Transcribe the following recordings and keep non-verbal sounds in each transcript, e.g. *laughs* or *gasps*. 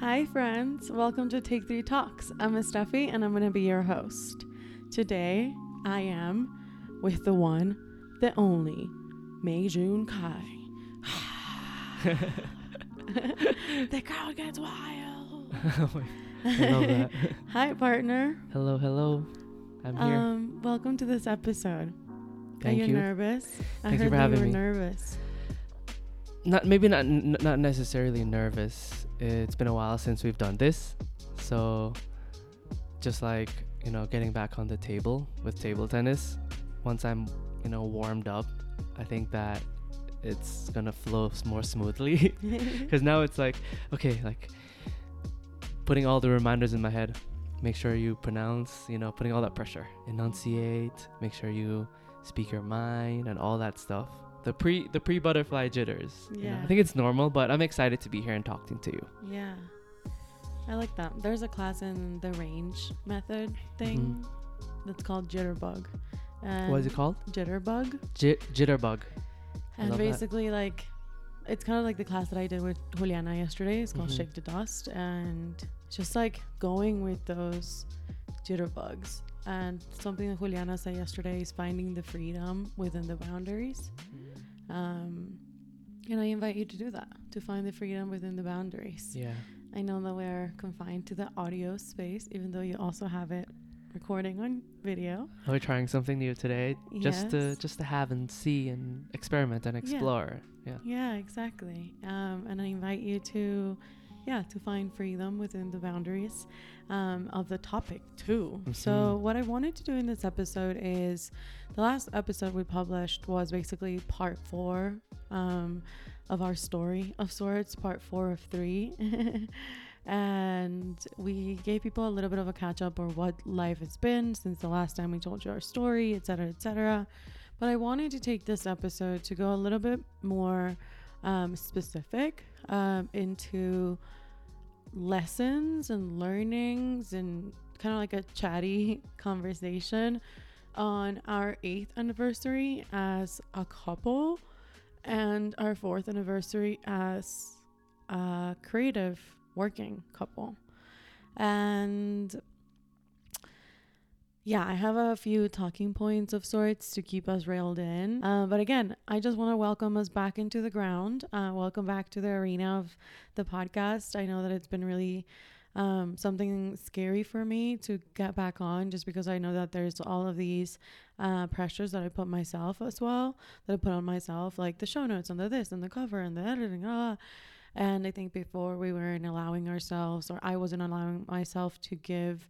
Hi, friends. Welcome to Take Three Talks. I'm Estefi, and I'm going to be your host. Today, I am with the one, the only, May June Kai. *laughs* the crowd gets wild. *laughs* I love that. *laughs* Hi, partner. hello, hello. I'm here. Um, welcome to this episode. Thank Are you, you. nervous? I Thank you heard for that having you were me. nervous. Not maybe not n- not necessarily nervous. It's been a while since we've done this, so just like you know, getting back on the table with table tennis. Once I'm you know warmed up, I think that it's gonna flow more smoothly. *laughs* *laughs* Because now it's like okay, like putting all the reminders in my head. Make sure you pronounce, you know, putting all that pressure. Enunciate. Make sure you speak your mind and all that stuff. The pre the pre butterfly jitters. you know. Yeah. I think it's normal, but I'm excited to be here and talking to you. Yeah. I like that. There's a class in the range method thing that's called Jitterbug. And what is it called? Jitterbug. J- jitterbug. I And love that. basically, like, it's kind of like the class that I did with Juliana yesterday. It's called Mhm. Shake the Dust. And just like going with those jitterbugs. And something that Juliana said yesterday is finding the freedom within the boundaries. Um, and I invite you to do that, to find the freedom within the boundaries. Yeah. I know that we're confined to the audio space, even though you also have it recording on video. We're trying something new today, just to just to have and see and experiment and explore. Yeah. Yeah, exactly. Um, and I invite you to, yeah, to find freedom within the boundaries um, of the topic too. So Mhm. what I wanted to do in this episode is, the last episode we published was basically part four um, of our story of sorts, part four of three. *laughs* and we gave people a little bit of a catch up or what life has been since the last time we told you our story, et cetera, et cetera. But I wanted to take this episode to go a little bit more um, specific um, into lessons and learnings and kind of like a chatty *laughs* conversation on our eighth anniversary as a couple and our fourth anniversary as a creative working couple. And yeah, I have a few talking points of sorts to keep us railed in. Uh, but again, I just want to welcome us back into the ground. Uh, welcome back to the arena of the podcast. I know that it's been really um, something scary for me to get back on just because I know that there's all of these uh, pressures that I put myself as well, that I put on myself, like the show notes and the this and the cover and the editing. Ah. And I think before we weren't allowing ourselves, or I wasn't allowing myself to give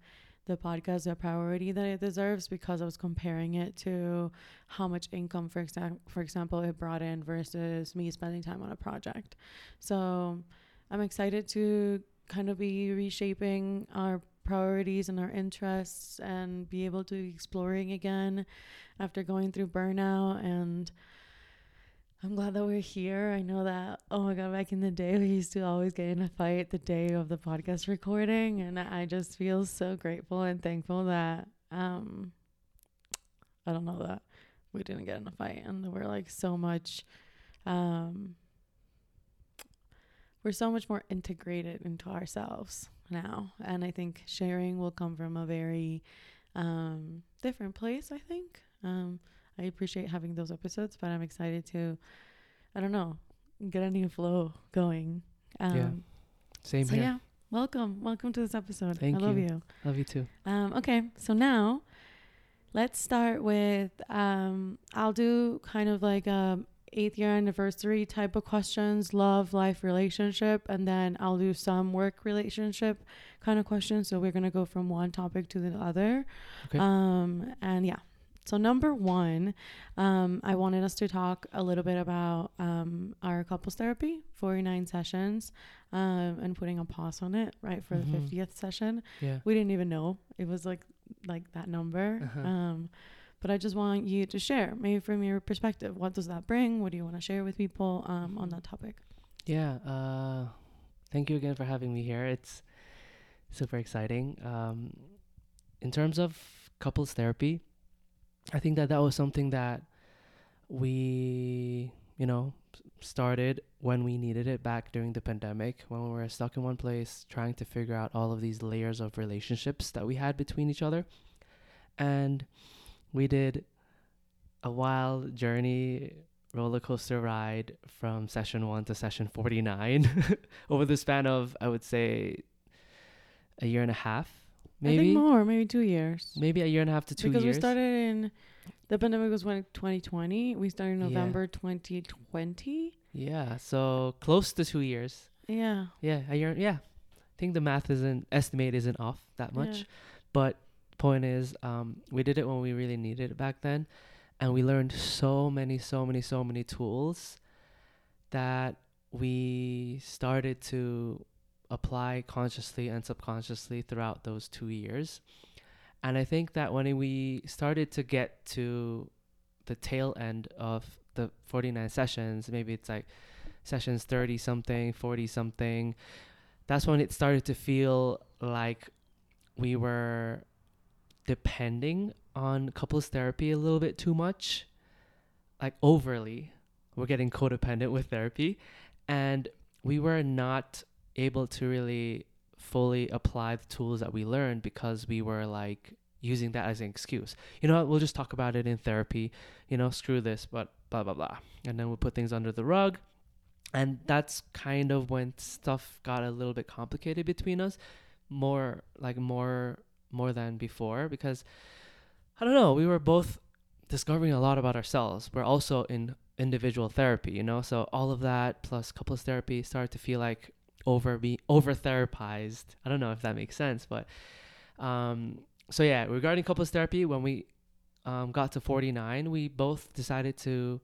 the podcast the priority that it deserves because I was comparing it to how much income, for example, for example, it brought in versus me spending time on a project. So I'm excited to kind of be reshaping our priorities and our interests and be able to be exploring again after going through burnout and I'm glad that we're here. I know that, oh my God, back in the day, we used to always get in a fight the day of the podcast recording. And I just feel so grateful and thankful that, um, I don't know, that we didn't get in a fight. And we're like so much, um, we're so much more integrated into ourselves now. And I think sharing will come from a very, um, different place, I think. Um, I appreciate having those episodes, but I'm excited to, I don't know, get a new flow going. Um, Yeah. Same so here. yeah, welcome, welcome to this episode. Thank I love you. you. Love you too. Um, okay, so now let's start with um, I'll do kind of like a eighth year anniversary type of questions, love, life, relationship, and then I'll do some work relationship kind of questions. So we're gonna go from one topic to the other. Okay. Um, and yeah. So number one, um, I wanted us to talk a little bit about um, our couples therapy, 49 sessions, um, and putting a pause on it, right, for Mhm. the 50th session Yeah. we didn't even know it was like like that number Uh-huh. um but i just want you to share maybe from your perspective what does that bring what do you want to share with people um on that topic Yeah. Uh, thank you again for having me here. It's super exciting. Um, in terms of couples therapy, I think that that was something that we you know, started when we needed it back during the pandemic, when we were stuck in one place, trying to figure out all of these layers of relationships that we had between each other. And we did a wild journey roller coaster ride from session one to session 49 *laughs* over the span of, I would say, a year and a half, maybe. more, maybe two years. Maybe a year and a half to two because years. Because we started in the pandemic was when 2020. We started in Yeah. November 2020. yeah, so close to two years. Yeah. Yeah, a year. Yeah, I think the math isn't estimate isn't off that much. Yeah. But point is, um, we did it when we really needed it back then, and we learned so many, so many, so many tools that we started to apply consciously and subconsciously throughout those two years. And I think that when we started to get to the tail end of the 49 sessions, maybe it's like sessions 30 something, 40 something, that's when it started to feel like we were depending on couples therapy a little bit too much, like overly. We're getting codependent with therapy, and we were not able to really fully apply the tools that we learned because we were like using that as an excuse. You know? We'll just talk about it in therapy. You know, screw this, but blah blah blah, and then we'll put things under the rug. And that's kind of when stuff got a little bit complicated between us, more like more more than before because I don't know, we were both discovering a lot about ourselves. We're also in individual therapy, you know, so all of that plus couples therapy started to feel like over be over therapized. I don't know if that makes sense, but um, so yeah, regarding couples therapy, when we um, got to 49, we both decided to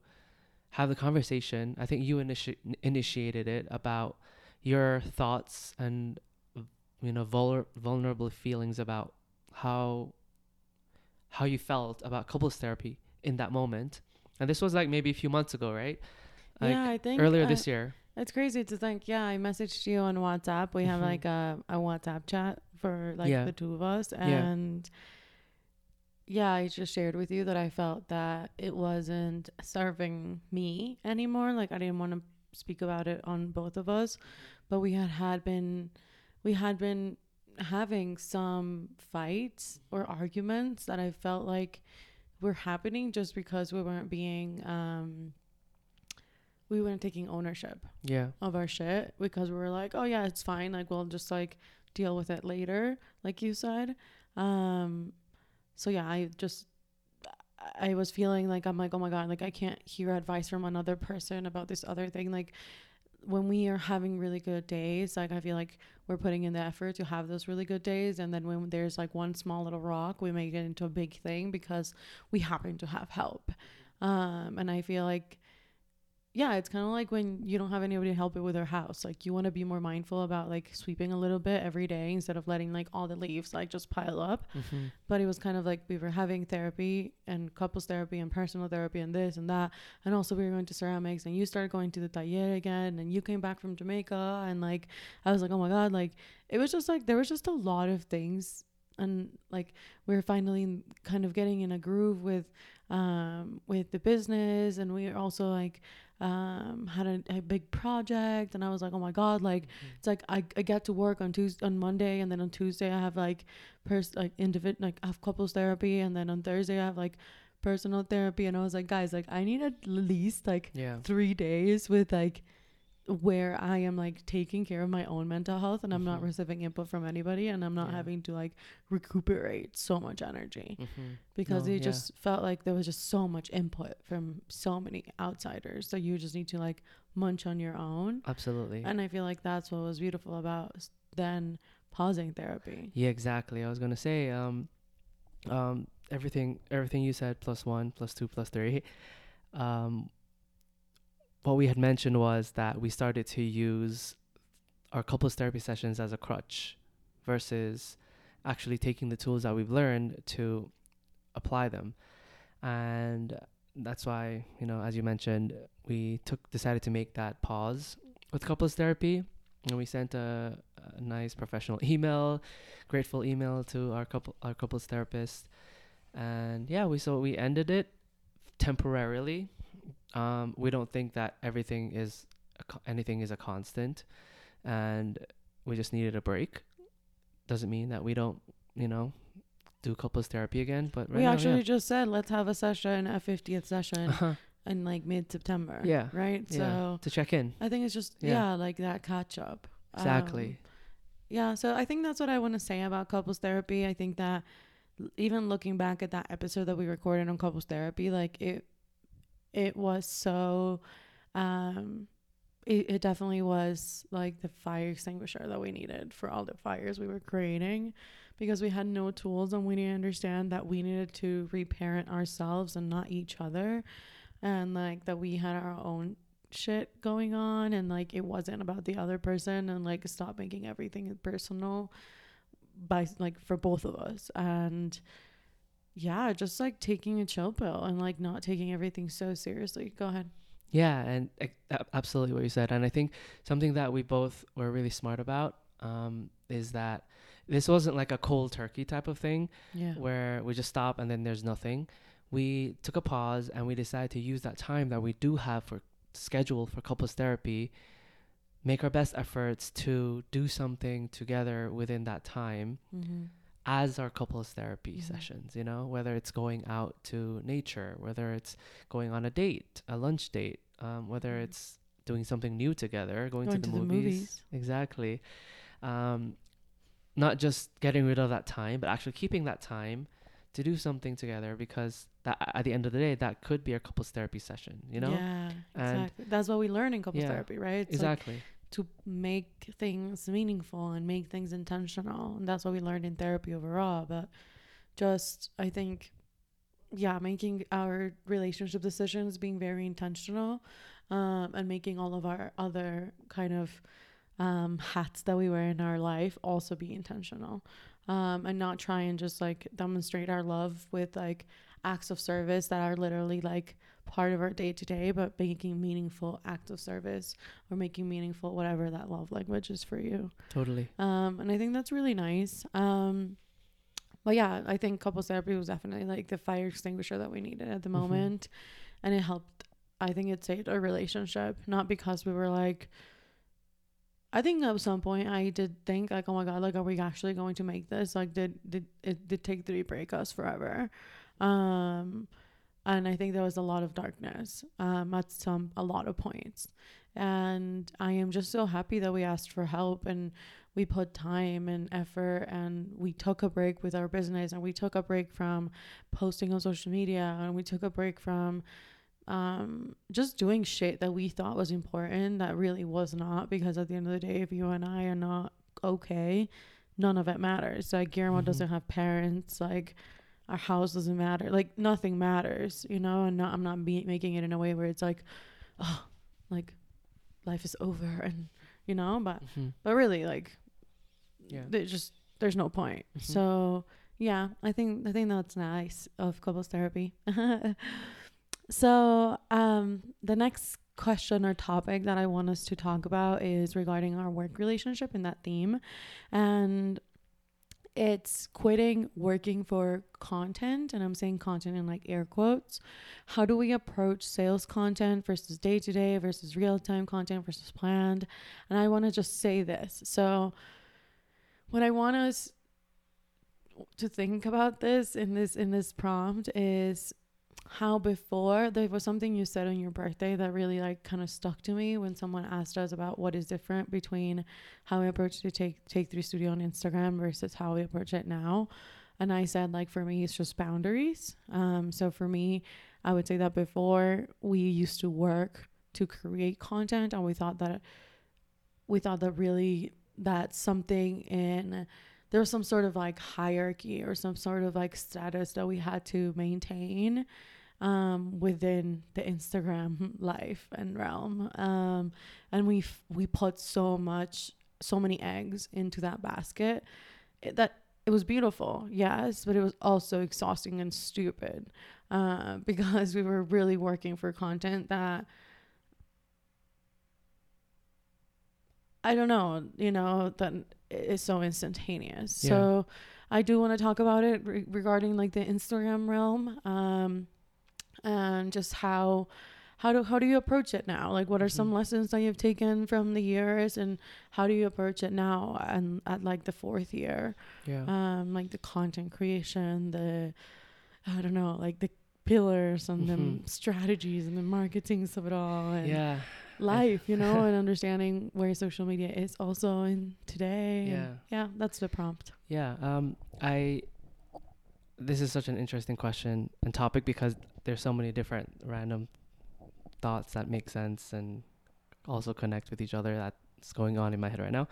have the conversation. I think you initi- initiated it about your thoughts and you know vulner- vulnerable feelings about how how you felt about couples therapy in that moment. And this was like maybe a few months ago, right? Like yeah, I think earlier uh, this year. It's crazy to think. Yeah, I messaged you on WhatsApp. We have Mhm. like a, a WhatsApp chat for like Yeah. the two of us, Yeah. and yeah, I just shared with you that I felt that it wasn't serving me anymore. Like I didn't want to speak about it on both of us, but we had had been, we had been having some fights or arguments that I felt like were happening just because we weren't being um we weren't taking ownership Yeah. of our shit because we were like, oh yeah, it's fine. Like we'll just like deal with it later, like you said. Um, so yeah, I just I was feeling like I'm like, oh my god, like I can't hear advice from another person about this other thing. Like when we are having really good days, like I feel like we're putting in the effort to have those really good days, and then when there's like one small little rock, we make it into a big thing because we happen to have help. Um, and I feel like yeah, it's kind of like when you don't have anybody to help you with your house. Like you want to be more mindful about like sweeping a little bit every day instead of letting like all the leaves like just pile up. Mm-hmm. But it was kind of like we were having therapy and couples therapy and personal therapy and this and that. And also we were going to ceramics and you started going to the taller again and you came back from Jamaica and like I was like, "Oh my god, like it was just like there was just a lot of things and like we are finally kind of getting in a groove with um with the business and we are also like um had a, a big project and i was like oh my god like it's like i, I get to work on tuesday on monday and then on tuesday i have like pers like individ like i have couples therapy and then on thursday i have like personal therapy and i was like guys like i need at least like Yeah. three days with like where I am like taking care of my own mental health and I'm not Mhm. receiving input from anybody and I'm not Yeah. having to like recuperate so much energy Mm-hmm. because No, it yeah. just felt like there was just so much input from so many outsiders that you just need to like munch on your own Absolutely. and I feel like that's what was beautiful about then pausing therapy Yeah, exactly. I was gonna say, um, um, everything, everything you said, plus one, plus two, plus three. Um, what we had mentioned was that we started to use our couples therapy sessions as a crutch, versus actually taking the tools that we've learned to apply them, and that's why you know, as you mentioned, we took decided to make that pause with couples therapy, and we sent a, a nice professional email grateful email to our couple our couples therapist. And yeah we so we ended it temporarily Um, we don't think that everything is a co- anything is a constant, and we just needed a break. Doesn't mean that we don't, you know, do couples therapy again. But right we now, actually just said let's have a session, a 50th session. Uh-huh. in like mid September. Yeah. Right. Yeah. So to check in. I think it's just Yeah. yeah, like that catch up. Exactly. Um, yeah, so I think that's what I want to say about couples therapy. I think that even looking back at that episode that we recorded on couples therapy, like it it was so um it, it definitely was like the fire extinguisher that we needed for all the fires we were creating because we had no tools and we didn't understand that we needed to reparent ourselves and not each other and like that we had our own shit going on and like it wasn't about the other person and like stop making everything personal by like for both of us. And yeah just like taking a chill pill and like not taking everything so seriously go ahead Yeah, and uh, absolutely what you said. And I think something that we both were really smart about um, is that this wasn't like a cold turkey type of thing yeah where we just stop and then there's nothing. We took a pause and we decided to use that time that we do have for schedule for couples therapy, make our best efforts to do something together within that time mm-hmm. As our couples therapy Mhm. sessions, you know, whether it's going out to nature, whether it's going on a date, a lunch date, um, whether Mhm. it's doing something new together, going, Going to, to the, the movies. movies. Exactly. Um, not just getting rid of that time, but actually keeping that time to do something together because that at the end of the day, that could be a couples therapy session, you know? yeah And- exactly that's what we learn in couples Yeah, therapy right it's like exactly. To make things meaningful and make things intentional. And that's what we learned in therapy overall. But just i think yeah making our relationship decisions being very intentional um, and making all of our other kind of um, hats that we wear in our life also be intentional. Um, and not try and just like demonstrate our love with like acts of service that are literally like part of our day to day, but making meaningful acts of service or making meaningful whatever that love language is for you. Totally. Um, and I think that's really nice. Um, but yeah, I think couples therapy was definitely like the fire extinguisher that we needed at the Mhm. moment, and it helped. I think it saved our relationship, not because we were like. I think at some point I did think like, oh my god, like, are we actually going to make this? Like, did did it did take three break us forever? Um, and I think there was a lot of darkness um, at some a lot of points, and I am just so happy that we asked for help and we put time and effort and we took a break with our business and we took a break from posting on social media and we took a break from um just doing shit that we thought was important that really was not because at the end of the day if you and I are not okay none of it matters. Like Guillermo Mhm. doesn't have parents. Like our house doesn't matter. Like nothing matters you know? And not, I'm not be- making it in a way where it's like oh like life is over and you know? But hmm but really like Yeah. there's just there's no point. Mhm. so yeah i think i think that's nice of couples therapy. *laughs* So um the next question or topic that i want us to talk about is regarding our work relationship in that theme. And it's quitting working for content and i'm saying content in like air quotes. How do we approach sales content versus day to day versus real time content versus planned? And i want to just say this. So what i want us to think about this in this in this prompt is how before there was something you said on your birthday that really like kind of stuck to me when someone asked us about what is different between how we approach the take take three studio on Instagram versus how we approach it now. And I said like for me it's just boundaries. Um so for me I would say that before we used to work to create content and we thought that we thought that really that something in there was some sort of like hierarchy or some sort of like status that we had to maintain um within the Instagram life and realm um and we we put so much so many eggs into that basket it, that it was beautiful yes but it was also exhausting and stupid uh *laughs* because we were really working for content that I don't know, you know, that is so instantaneous. Yeah. So I do want to talk about it re- regarding like the Instagram realm, um, and just how how do how do you approach it now? Like, what are some Mhm. lessons that you've taken from the years, and how do you approach it now? And at like the fourth year, Yeah. um, like the content creation, the I don't know, like the pillars and the Mhm. strategies and the marketings of it all, and yeah. life, you know, *laughs* and understanding where social media is also in today. Yeah. yeah, that's the prompt. Yeah. Um. I. This is such an interesting question and topic because there's so many different random thoughts that make sense and also connect with each other that's going on in my head right now.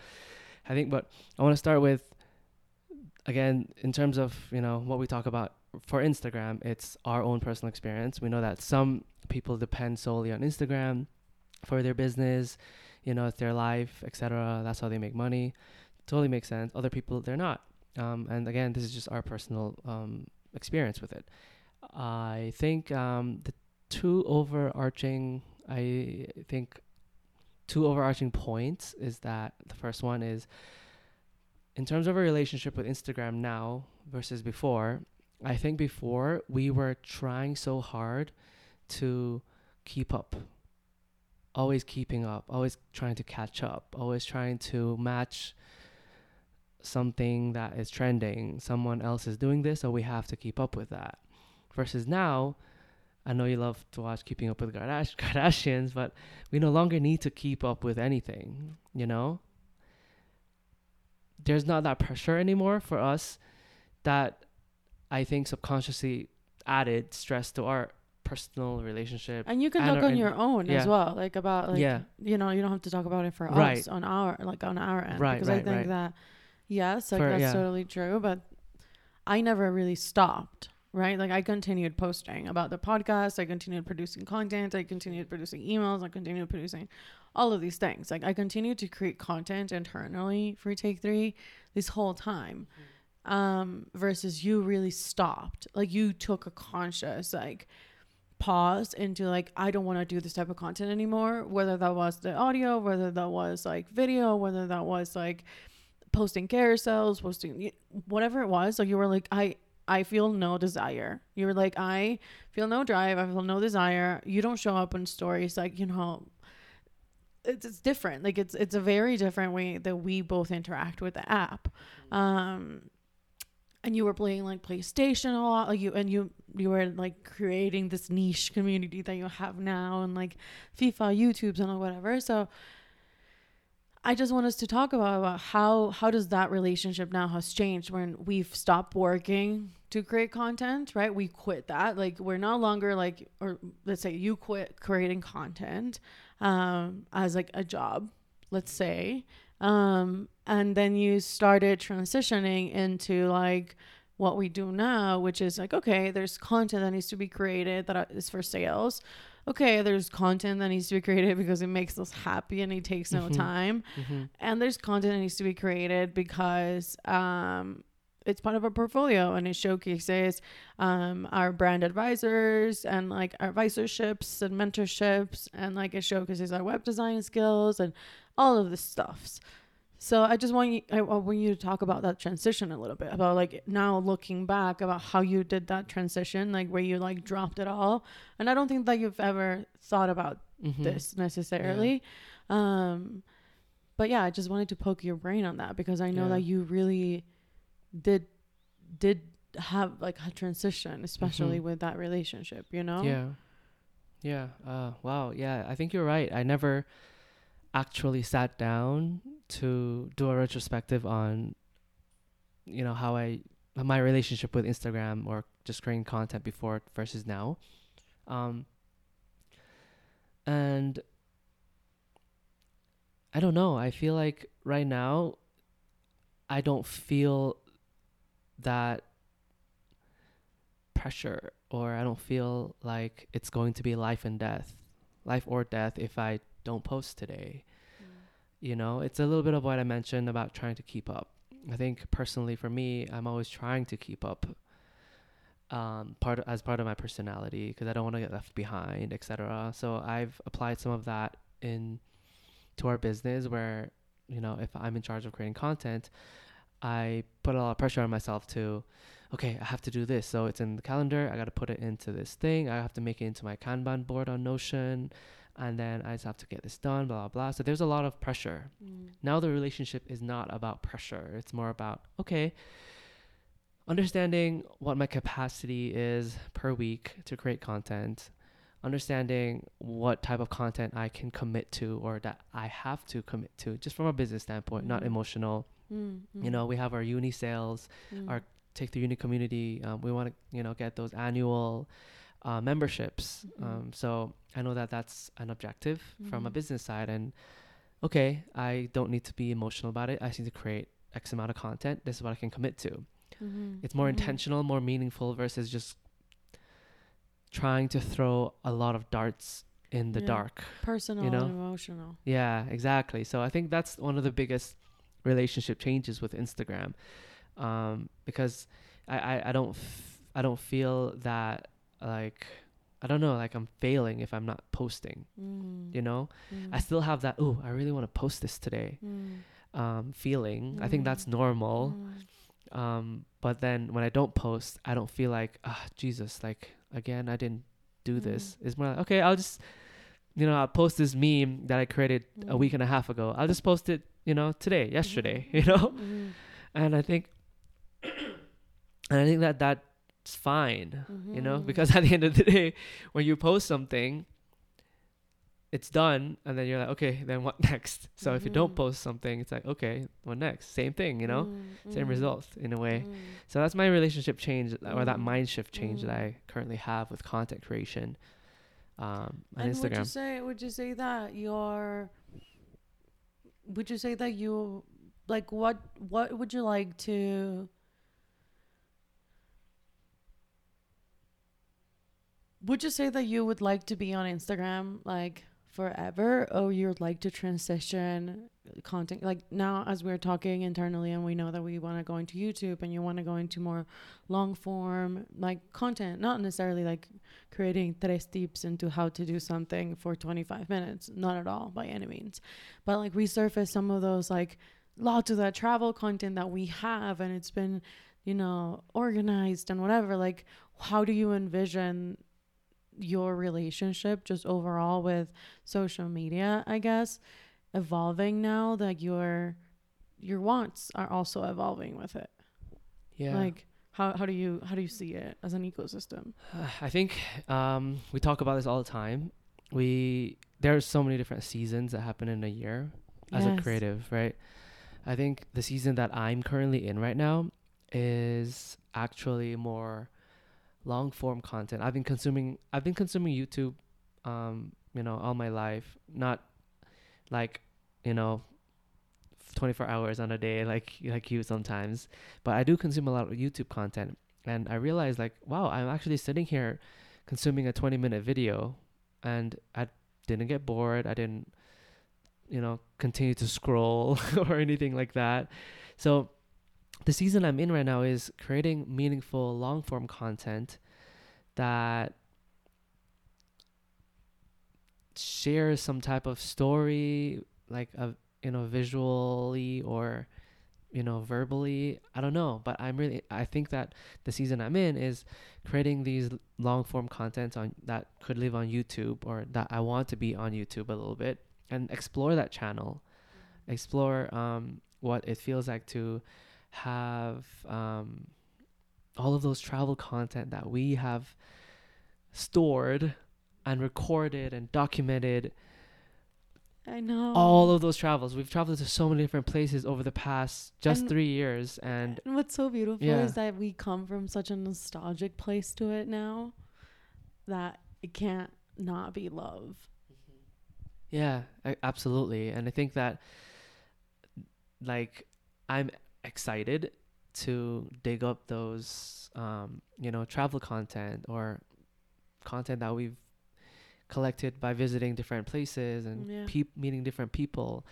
I think, but I want to start with again in terms of you know what we talk about for Instagram. It's our own personal experience. We know that some people depend solely on Instagram for their business, you know, it's their life, etc. That's how they make money. Totally makes sense. Other people, they're not. Um, and again, this is just our personal um, experience with it. I think um, the two overarching, I think, two overarching points is that the first one is in terms of a relationship with Instagram now versus before. I think before we were trying so hard to keep up, always keeping up, always trying to catch up, always trying to match something that is trending. Someone else is doing this, so we have to keep up with that. Versus now, I know you love to watch Keeping Up with Kardash- *laughs* Kardashians, but we no longer need to keep up with anything, you know? There's not that pressure anymore for us that I think subconsciously added stress to our personal relationship. And you can And talk our- on your own as well, like about like Yeah. you know you don't have to talk about it for us on our like on our end Right, because I right, think right. that yes, like For- that's yeah. totally true. But I never really stopped. Right, like I continued posting about the podcast. I continued producing content. I continued producing emails. I continued producing all of these things. Like I continued to create content internally for Take Three this whole time. Um, versus you really stopped. Like you took a conscious like pause into like I don't want to do this type of content anymore. Whether that was the audio, whether that was like video, whether that was like posting carousels, posting whatever it was. Like you were like I I feel no desire. You were like I feel no drive. I feel no desire. You don't show up in stories like you know. It's, it's different. Like it's it's a very different way that we both interact with the app. Um, and you were playing like PlayStation a lot, like you and you you were like creating this niche community that you have now, and like FIFA, YouTube's, and whatever. So I just want us to talk about, about how how does that relationship now has changed when we've stopped working to create content, right? We quit that, like we're no longer like, or let's say you quit creating content um, as like a job, let's say, um, and then you started transitioning into like what we do now, which is like, okay, there's content that needs to be created that is for sales. Okay, there's content that needs to be created because it makes us happy and it takes no Mhm. time. Mm-hmm. And there's content that needs to be created because um, it's part of our portfolio and it showcases um, our brand advisors and like our advisorships and mentorships and like it showcases our web design skills and all of the stuffs. So I just want you, I want you to talk about that transition a little bit about like now looking back about how you did that transition, like where you like dropped it all. And I don't think that you've ever thought about Mm-hmm. this necessarily. Um, but yeah, I just wanted to poke your brain on that because I know Yeah. that you really did did have like a transition, especially Mhm. with that relationship. You know? Yeah. Yeah. Uh, wow. Yeah. I think you're right. I never actually sat down to do a retrospective on, you know, how I, my relationship with Instagram or just creating content before versus now. Um, and I don't know. I feel like right now, I don't feel that pressure or I don't feel like it's going to be life and death, life or death if I don't post today. You know, it's a little bit of what I mentioned about trying to keep up. I think personally for me, I'm always trying to keep up um part as part of my personality because I don't want to get left behind, etc. So I've applied some of that in to our business where, you know, if I'm in charge of creating content, I put a lot of pressure on myself to okay, I have to do this. So it's in the calendar. I got to put it into this thing. I have to make it into my Kanban board on Notion. And then I just have to get this done, blah, blah, blah. So there's a lot of pressure. Mm. Now the relationship is not about pressure. It's more about, okay, understanding what my capacity is per week to create content, understanding what type of content I can commit to or that I have to commit to, just from a business standpoint, not Mhm. emotional. Mm, You mm, know, we have our uni sales, mm. our take the uni community. Um, we want to, you know, get those annual uh, memberships. Mhm. Um, so I know that that's an objective from a Mhm. business side. And okay, I don't need to be emotional about it. I just need to create X amount of content. This is what I can commit to. Mhm, It's more mhm. intentional, more meaningful versus just trying to throw a lot of darts in the Yeah. dark. personal you know? and emotional. Yeah, exactly. So I think that's one of the biggest relationship changes with Instagram, um, because I, I, I don't f- I don't feel that like I don't know like I'm failing if I'm not posting. Mm, You know, mm, I still have that. Oh, I really want to post this today. mm, Um, feeling. I think Mm. that's normal. mm, Um, but then when I don't post, I don't feel like ah Jesus, like again I didn't do this. Mm. It's more like okay, I'll just you know I'll post this meme that I created a week Mm. and a half ago. I'll just post it you know today, yesterday, *laughs* you know, mhm, and I think *coughs* and I think that that that's fine, you know, mhm. because *laughs* at the end of the day, when you post something. It's done, and then you're like, okay, then what *laughs* next? So if you don't Mhm. post something, it's like, okay, what next? Same thing, you know, Mm, same result in a way. mm. So that's my relationship change or that mind shift change that. I currently have with content creation um, on And would you Instagram. say would you say that you're would you say that you like what what would you like to would you say that you would like to be on Instagram like forever? Oh, or you'd like to transition content like now as we're talking internally and we know that we want to go into YouTube and you want to go into more long form like content not necessarily like creating tres tips into how to do something for 25 minutes not at all by any means. But like resurface some of those like lots of that travel content that we have and it's been you know organized and whatever like how do you envision your relationship just overall with social media i guess evolving now that your your wants are also evolving with it Yeah, like how, how do you how do you see it as an ecosystem *sighs* I think um, we talk about this all the time. We there's so many different seasons that happen in a year as a creative, right? I think the season that I'm currently in right now is actually more long form content. I've been consuming I've been consuming YouTube um, you know, all my life. Not like, you know, 24 hours on a day *laughs* like like you sometimes, but I do consume a lot of YouTube content and I realized like, wow, I'm actually sitting here consuming a 20 minute video and I didn't get bored. I didn't you know, continue to scroll *laughs* or anything like that. So the season I'm in right now is creating meaningful long form content that shares some type of story like a you know visually or you know verbally. I don't know but i'm really i think that the season i'm in is creating these long form content on that could live on youtube or that i want to be on youtube a little bit and explore that channel. Explore um, what it feels like to have um, all of those travel content that we have stored and recorded and documented i know all of those travels we've traveled to so many different places over the past just And- three years and And what's so beautiful Yeah. is that we come from such a nostalgic place to it now that it can't not be love. Yeah, a- absolutely. And I think that like I'm excited to dig up those um, you know, travel content or content that we've collected by visiting different places and Yeah. peop- meeting different people.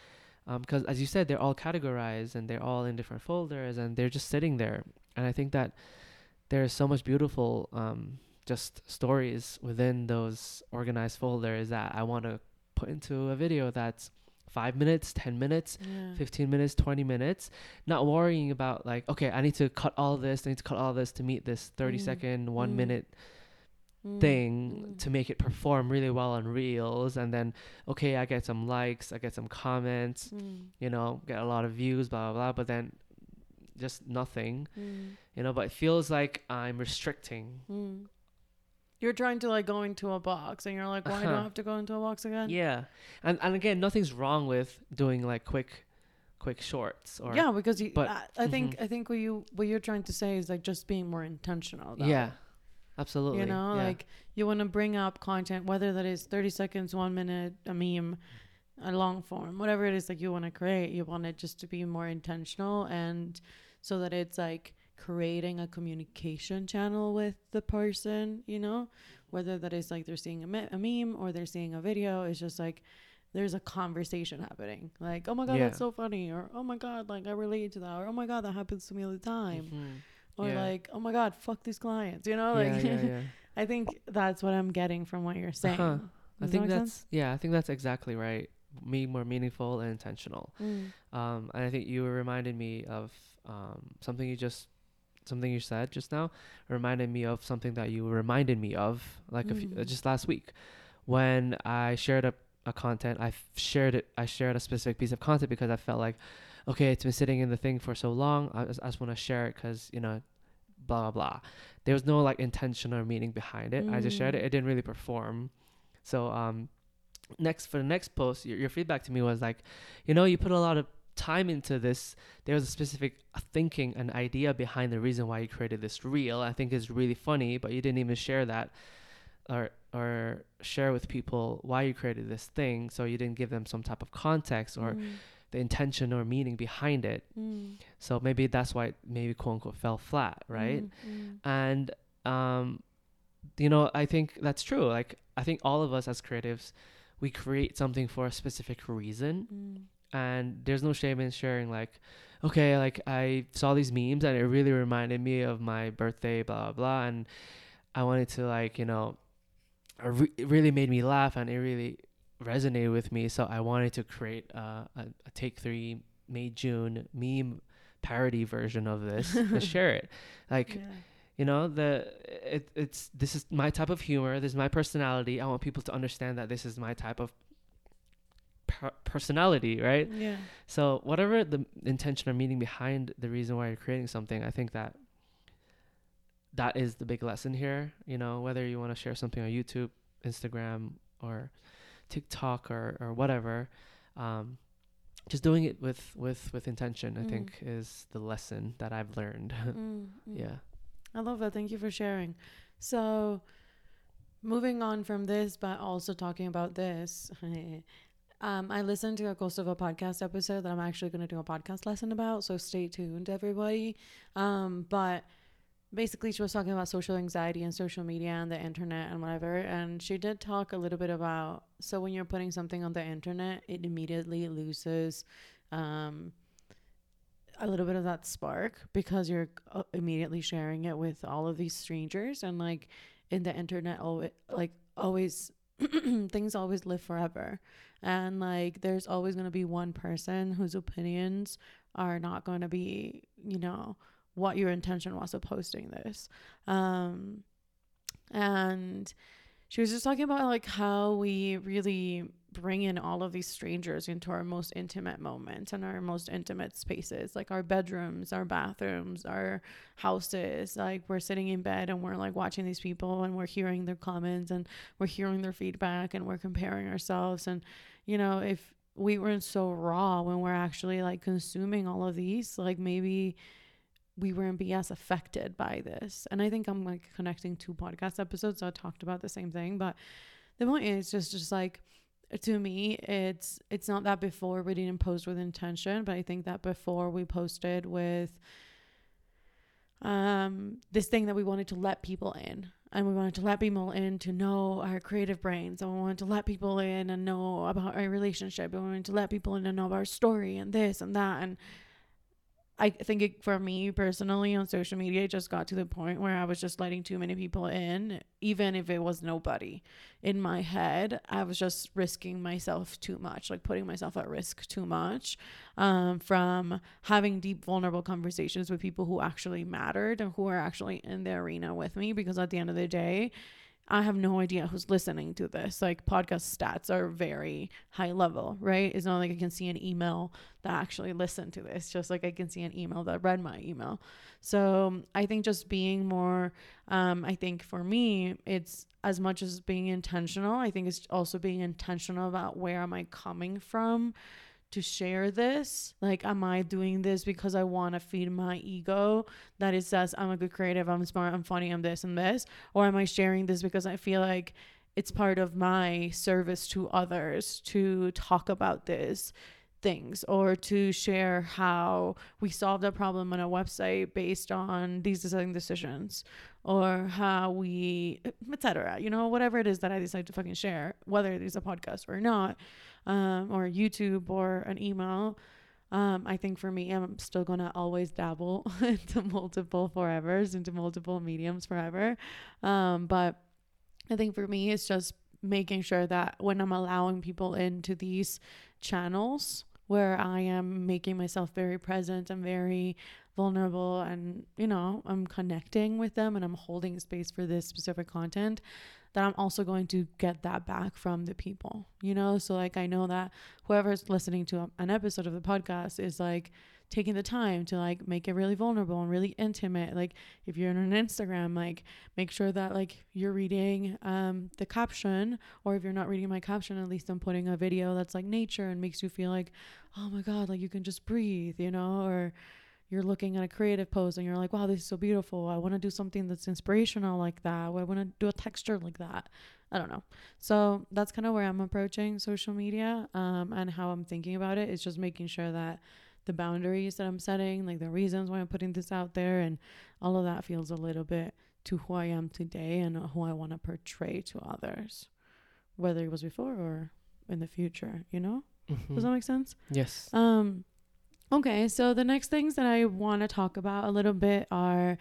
Because as you said, they're all categorized and they're all in different folders and they're just sitting there. And I think that there's so much beautiful um, just stories within those organized folders that I want to put into a video that's five minutes, 10 minutes, Yeah. 15 minutes, 20 minutes, not worrying about like, okay, I need to cut all this, I need to cut all this to meet this 30 Mm. second, one Mm. minute Mm. thing Mm. to make it perform really well on Reels. And then, okay, I get some likes, I get some comments, Mm. you know, get a lot of views, blah, blah, blah. But then just nothing, Mm. you know, but it feels like I'm restricting. You're trying to like go into a box, and you're like, why do I Uh-huh. have to go into a box again? Yeah. And, and again, nothing's wrong with doing like quick, quick shorts or, yeah, because you. but- I, I think mhm. I think what you what you're trying to say is like just being more intentional. Yeah, absolutely. You know, yeah. like you want to bring up content, whether that is 30 seconds, one minute, a meme, a long form, whatever it is that you want to create. You want it just to be more intentional and so that it's like creating a communication channel with the person, you know, whether that is like they're seeing a, me- a meme or they're seeing a video. It's just like there's a conversation happening. Like, oh my God, that's so funny. Or, oh my God, like I relate to that. Or, oh my God, that happens to me all the time. Mhm. Or Yeah. like, oh my God, fuck these clients. You know, like yeah, *laughs* yeah. I think that's what I'm getting from what you're saying. Uh-huh. I think that that's yeah. I think that's exactly right. Me more meaningful and intentional. sense? Um, and I think you reminded me of um, something you just something you said just now reminded me of something that you reminded me of like a few, uh, Mm. just last week when I shared a, a content. I shared it. I shared a specific piece of content because I felt like, okay, it's been sitting in the thing for so long. I just, I just want to share it because you know, blah blah blah. There was no like intention or meaning behind it. I just shared Mm. it. It didn't really perform. So um, next for the next post, your, your feedback to me was like, you know, you put a lot of time into this. There was a specific thinking, and idea behind the reason why you created this reel. I think is really funny, but you didn't even share that or or share with people why you created this thing. So you didn't give them some type of context or Mm, the intention or meaning behind it. mm, So maybe that's why maybe quote unquote fell flat, right? mm, mm, and um you know i think that's true like i think all of us as creatives we create something for a specific reason mm, and there's no shame in sharing like okay like i saw these memes and it really reminded me of my birthday blah blah blah and i wanted to like you know it re- it really made me laugh and it really resonated with me so i wanted to create uh, a, a take three may june meme parody version of this *laughs* and share it like yeah. you know the it, it's this is my type of humor this is my personality i want people to understand that this is my type of per- personality right yeah so whatever the intention or meaning behind the reason why you're creating something i think that that is the big lesson here you know whether you want to share something on youtube instagram or tiktok or or whatever um just doing it with with with intention i Mm. think is the lesson that i've learned *laughs* Mm, mm. yeah I love that. Thank you for sharing. So, moving on from this, but also talking about this, *laughs* um, I listened to a Ghost of a podcast episode that I'm actually going to do a podcast lesson about. So stay tuned, everybody. Um, but basically, she was talking about social anxiety and social media and the internet and whatever. And she did talk a little bit about so when you're putting something on the internet, it immediately loses. Um, a little bit of that spark because you're uh, immediately sharing it with all of these strangers and like in the internet always like always *clears throat* things always live forever. And like there's always going to be one person whose opinions are not going to be you know what your intention was of posting this. Um and she was just talking about like how we really bring in all of these strangers into our most intimate moments and our most intimate spaces like our bedrooms our bathrooms our houses. Like we're sitting in bed and we're like watching these people and we're hearing their comments and we're hearing their feedback and we're comparing ourselves. And you know if we weren't so raw when we're actually like consuming all of these like maybe we wouldn't be as affected by this. And i think i'm like connecting two podcast episodes that talked about the same thing but the point is just just like to me it's it's not that before we didn't post with intention but i think that before we posted with um this thing that we wanted to let people in. And we wanted to let people in to know our creative brains and we wanted to let people in and know about our relationship and we wanted to let people in and know about our story and this and that and I think it, for me personally on social media, it just got to the point where I was just letting too many people in, even if it was nobody. In my head, I was just risking myself too much, like putting myself at risk too much um, from having deep, vulnerable conversations with people who actually mattered and who are actually in the arena with me. Because at the end of the day, I have no idea who's listening to this. Like podcast stats are very high level, right? It's not like I can see an email that actually listened to this, just like I can see an email that read my email. So I think just being more, um, I think for me, it's as much as being intentional, I think it's also being intentional about where am I coming from to share this? Like, am I doing this because I want to feed my ego that it says I'm a good creative, I'm smart, I'm funny, I'm this and this? Or am I sharing this because I feel like it's part of my service to others to talk about this? things or to share how we solved a problem on a website based on these design decisions or how we etc you know whatever it is that i decide to fucking share whether it is a podcast or not um, or YouTube or an email. Um, I think for me, I'm still gonna always dabble *laughs* into multiple forevers, into multiple mediums forever. Um, but I think for me, it's just making sure that when I'm allowing people into these channels where I am making myself very present and very vulnerable and you know I'm connecting with them and I'm holding space for this specific content that I'm also going to get that back from the people, you know? So, like, I know that whoever's listening to an episode of the podcast is like taking the time to like make it really vulnerable and really intimate. Like, if you're on an Instagram, like, make sure that like you're reading um, the caption, or if you're not reading my caption, at least I'm putting a video that's like nature and makes you feel like, oh my God, like you can just breathe, you know? Or, you're looking at a creative pose and you're like, wow, this is so beautiful. I want to do something that's inspirational like that. I want to do a texture like that. I don't know. So that's kind of where I'm approaching social media um, and how I'm thinking about it is just making sure that the boundaries that I'm setting, like the reasons why I'm putting this out there, and all of that feels a little bit to who I am today and who I want to portray to others, whether it was before or in the future, you know? Mm-hmm. Does that make sense? Yes. Um, Okay, so the next things that I want to talk about a little bit are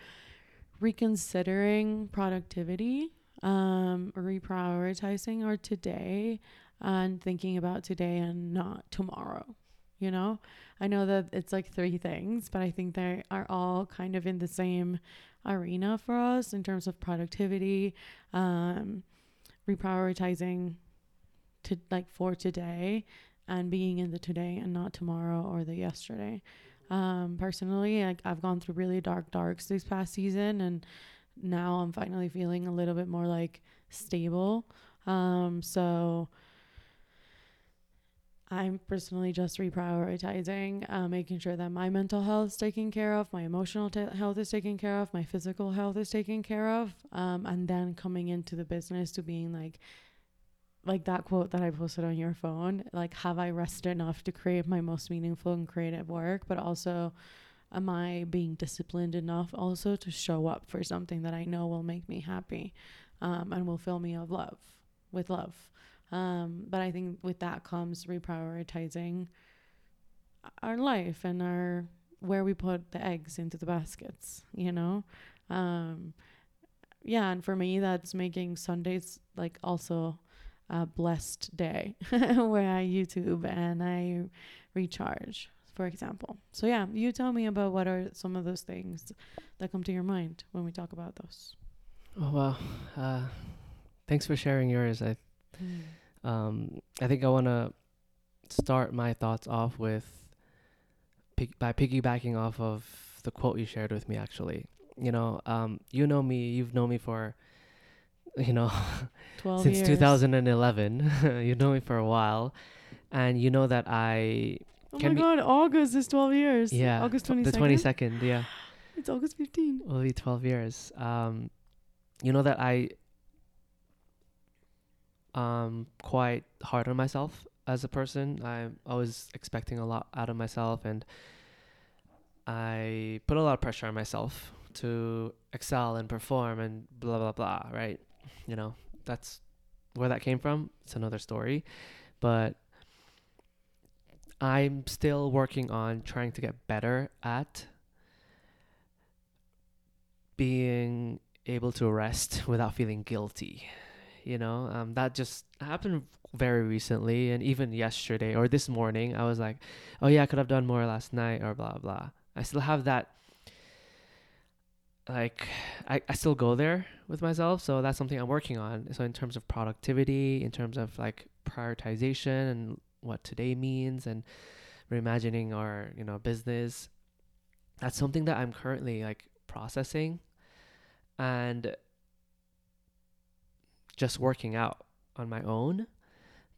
reconsidering productivity, um, reprioritizing our today, and thinking about today and not tomorrow. You know, I know that it's like three things, but I think they are all kind of in the same arena for us in terms of productivity, um, reprioritizing to like for today and being in the today and not tomorrow or the yesterday. Um, personally, like I've gone through really dark darks this past season, and now I'm finally feeling a little bit more like stable. Um, so I'm personally just reprioritizing, uh, making sure that my mental health is taken care of, my emotional t- health is taken care of, my physical health is taken care of, um, and then coming into the business to being like, like that quote that I posted on your phone, like, have I rested enough to create my most meaningful and creative work? But also, am I being disciplined enough also to show up for something that I know will make me happy um, and will fill me of love with love? Um, but I think with that comes reprioritizing our life and our where we put the eggs into the baskets, you know? Um, yeah, and for me, that's making Sundays like also a blessed day *laughs* where I YouTube and I recharge, for example. So yeah, you tell me about what are some of those things that come to your mind when we talk about those. Oh well, uh, thanks for sharing yours. I, mm. um, I think I want to start my thoughts off with by piggybacking off of the quote you shared with me. Actually, you know, um, you know me. You've known me for you know, *laughs* since years. 2011. *laughs* you know me for a while, and you know that I. Oh my god! August is 12 years. Yeah, August 22nd. The 22nd. Yeah. *gasps* it's August 15. Will be 12 years. Um, you know that I. Um, quite hard on myself as a person. I'm always expecting a lot out of myself, and I put a lot of pressure on myself to excel and perform and blah blah blah. Right you know, that's where that came from. It's another story. But I'm still working on trying to get better at being able to rest *laughs* without feeling guilty. You know, um, that just happened very recently, and even yesterday or this morning, I was like, "Oh yeah, I could have done more last night," or blah blah. I still have that. Like, I, I still go there with myself, so that's something I'm working on. So in terms of productivity, in terms of like prioritization and what today means, and reimagining our you know business, that's something that I'm currently like processing and just working out on my own.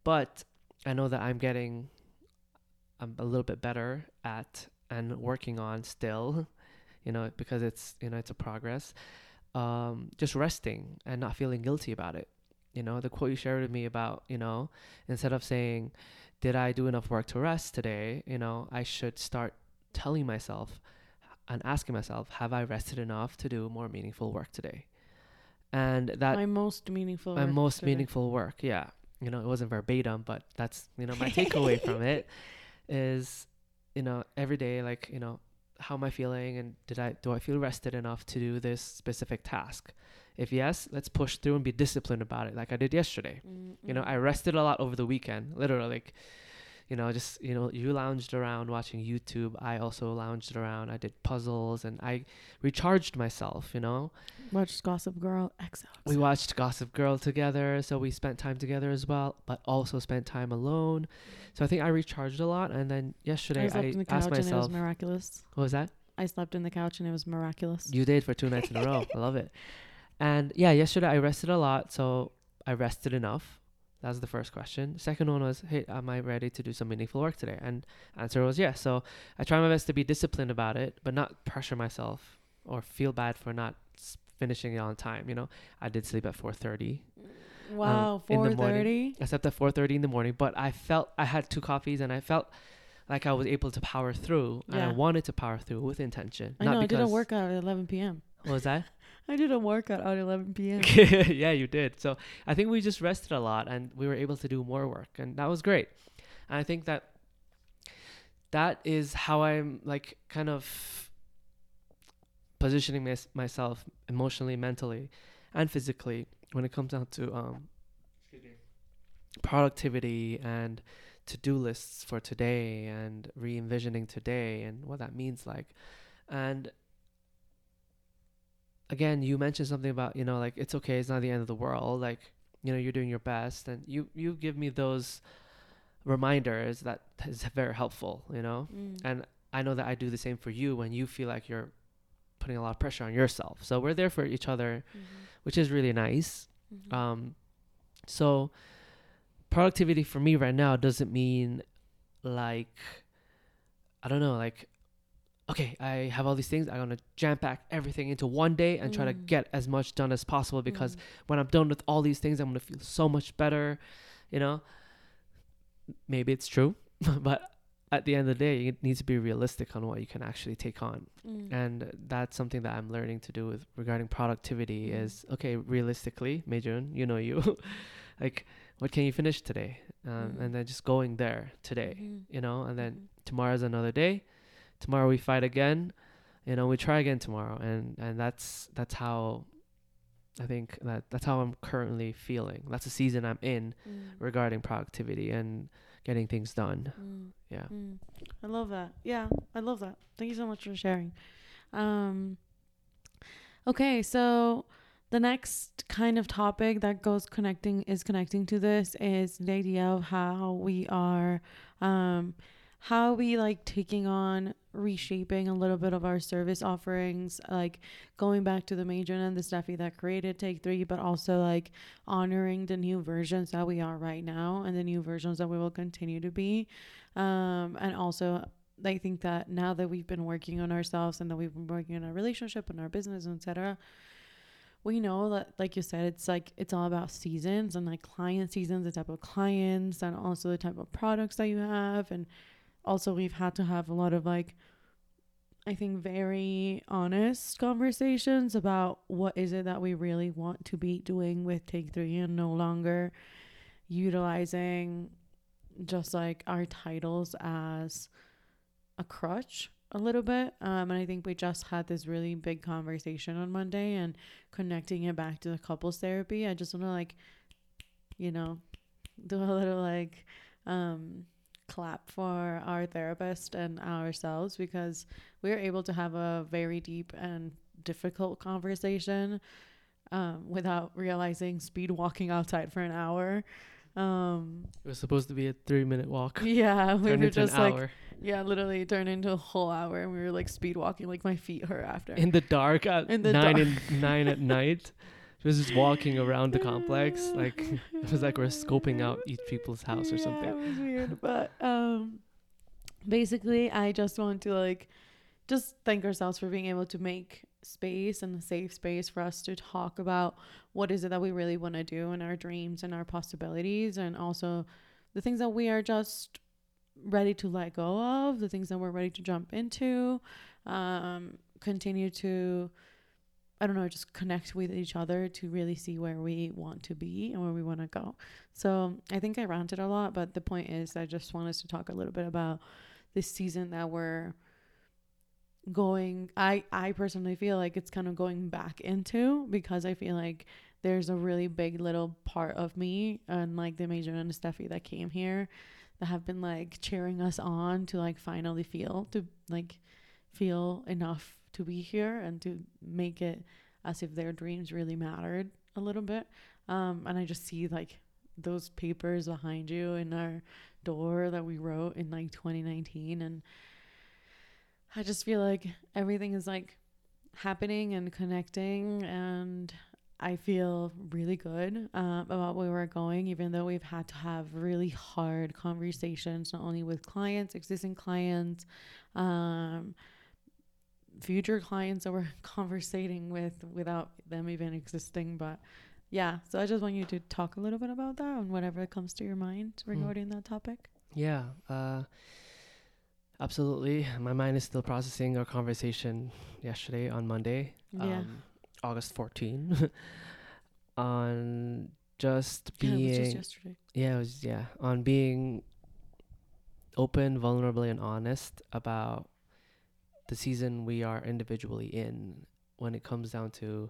But I know that I'm getting I'm a little bit better at and working on still, you know, because it's you know it's a progress. Um, just resting and not feeling guilty about it. You know, the quote you shared with me about, you know, instead of saying, Did I do enough work to rest today? You know, I should start telling myself, and asking myself, have I rested enough to do more meaningful work today? And that my most meaningful my most today. meaningful work, yeah. You know, it wasn't verbatim, but that's you know my *laughs* takeaway from it is, you know, every day like you know, how am I feeling, and did I do I feel rested enough to do this specific task? If yes, let's push through and be disciplined about it, like I did yesterday. Mm, you know, mm. I rested a lot over the weekend, literally. Like, you know, just you know, you lounged around watching YouTube. I also lounged around. I did puzzles and I recharged myself. You know, watched Gossip Girl XO. we watched Gossip Girl together, so we spent time together as well, but also spent time alone. So I think I recharged a lot. And then yesterday, I slept I, in the couch asked and it was myself, miraculous. "What was that?" I slept in the couch and it was miraculous. You did for two nights in a row. I love it. *laughs* And yeah, yesterday I rested a lot, so I rested enough. That was the first question. Second one was, hey, am I ready to do some meaningful work today? And answer was yes. So I try my best to be disciplined about it, but not pressure myself or feel bad for not finishing it on time. You know, I did sleep at 4:30. wow, Um, in the morning. I slept at 4:30 in the morning, but I felt I had two coffees and I felt like I was able to power through, and I wanted to power through with intention. I not know. I did a workout at eleven p.m. What was that? I did a workout at eleven p.m. *laughs* yeah, you did. So I think we just rested a lot and we were able to do more work and that was great. And I think that that is how I'm like kind of positioning mys- myself emotionally, mentally, and physically when it comes down to um productivity and to-do lists for today and re-envisioning today and what that means like. And again, you mentioned something about, you know, like it's okay, it's not the end of the world. Like, you know, you're doing your best and you you give me those reminders that is very helpful, you know? Mm. And I know that I do the same for you when you feel like you're putting a lot of pressure on yourself. So we're there for each other, Mhm. which is really nice. Mhm. Um, so productivity for me right now doesn't mean like I don't know, like okay, I have all these things. I'm gonna jam pack everything into one day and try to Mm. get as much done as possible because Mm. when I'm done with all these things, I'm gonna feel so much better. You know, maybe it's true, *laughs* but at the end of the day, you need to be realistic on what you can actually take on Mm. and that's something that I'm learning to do with regarding productivity Mm. is okay realistically Meijun you know you *laughs* like what can you finish today um, and then just going there today Mhm. you know and then Mhm. tomorrow's another day tomorrow we fight again you know we try again tomorrow and and that's that's how I think that that's how I'm currently feeling that's the season I'm in Mm. regarding productivity and getting things done Mm. yeah Mm. I love that. Yeah, I love that. Thank you so much for sharing. Um, okay, so the next kind of topic that goes connecting is connecting to this is the idea of how we are, um, how we like taking on reshaping a little bit of our service offerings, like going back to the Meijun and the Estefi that created Take Three, but also like honoring the new versions that we are right now and the new versions that we will continue to be. Um, and also, I think that now that we've been working on ourselves and that we've been working on our relationship and our business, etc., we know that, like you said, it's like it's all about seasons and like client seasons, the type of clients, and also the type of products that you have. And also, we've had to have a lot of like, I think, very honest conversations about what is it that we really want to be doing with Take Three and no longer utilizing just like our titles as a crutch a little bit. Um, and I think we just had this really big conversation on Monday and connecting it back to the couples therapy. I just want to like, you know, do a little like um clap for our therapist and ourselves because we were able to have a very deep and difficult conversation um, without realizing speed walking outside for an hour. Um, It was supposed to be a three minute walk. *laughs* yeah, we were just like, hour. yeah, literally turned into a whole hour, and we were like speed walking, like my feet hurt after. in the dark at In the nine dark. and nine at night. *laughs* She was just walking around the complex, like it was like we're scoping out each people's house or Yeah, something. It was weird, but um, basically, I just want to like just thank ourselves for being able to make space and a safe space for us to talk about what is it that we really want to do and our dreams and our possibilities, and also the things that we are just ready to let go of, the things that we're ready to jump into, um, continue to. I don't know, just connect with each other to really see where we want to be and where we want to go. So I think I ranted a lot, but the point is, I just want us to talk a little bit about this season that we're going. I I personally feel like it's kind of going back into because I feel like there's a really big little part of me and like the Meijun and Estefi that came here that have been like cheering us on to like finally feel to like feel enough to be here and to make it as if their dreams really mattered a little bit. Um, and I just see like those papers behind you in our door that we wrote in like 2019 and I just feel like everything is like happening and connecting and I feel really good uh, about where we're going, even though we've had to have really hard conversations, not only with clients, existing clients, um, future clients that we're *laughs* conversating with without them even existing. But yeah, so I just want you to talk a little bit about that and whatever comes to your mind regarding that topic. Yeah, uh, absolutely. My mind is still processing our conversation yesterday on Monday, Yeah. um, August 14, *laughs* on just yeah, being it was just yesterday. yeah, it was yeah, on being open, vulnerable, and honest about the season we are individually in when it comes down to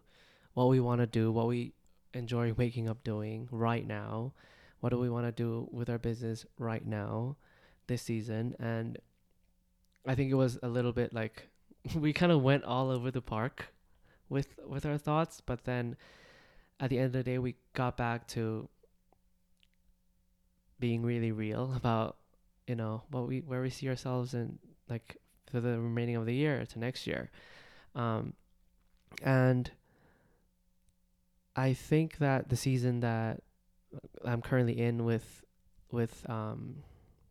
what we want to do, what we enjoy waking up doing right now, what do we want to do with our business right now this season. And I think it was a little bit like *laughs* we kind of went all over the park with with our thoughts, but then at the end of the day we got back to being really real *laughs* about you know what we where we see ourselves and like for the remaining of the year to next year um and i think that the season that i'm currently in with with um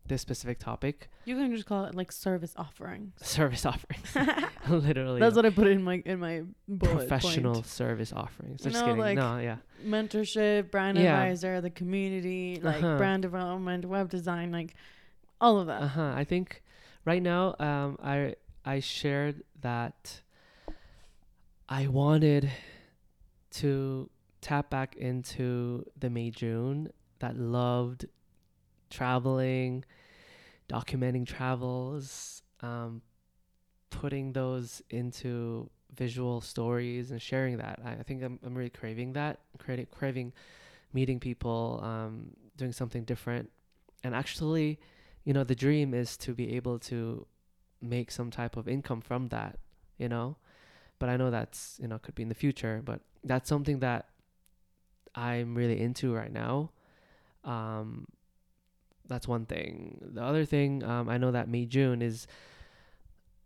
this specific topic You can just call it like service offerings. *laughs* service offerings *laughs* literally That's what I put in my in my bullet professional point. service offerings You just know, kidding like- no yeah mentorship, brand Yeah. advisor, the community, like Uh-huh. brand development, web design, like all of that. Uh-huh. I think right now um I I shared that I wanted to tap back into the Meijun that loved traveling, documenting travels, um putting those into visual stories and sharing that. I, I think I'm I'm really craving that, craving meeting people, um doing something different. And actually you know the dream is to be able to make some type of income from that you know? But i know that's you know could be in the future but that's something that i'm really into right now. Um that's one thing. The other thing um, i know that Meijun is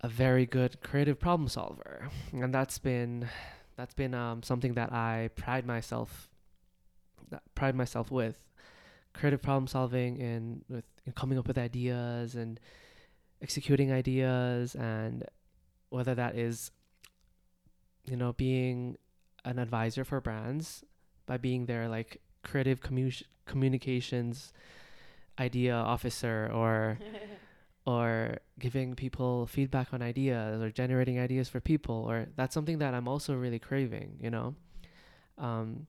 a very good creative problem solver. And that's been that's been um, something that i pride myself pride myself with creative problem solving and with and coming up with ideas and executing ideas and whether that is you know being an advisor for brands by being their like creative commu- communications idea officer or *laughs* or giving people feedback on ideas or generating ideas for people or that's something that I'm also really craving you know? Um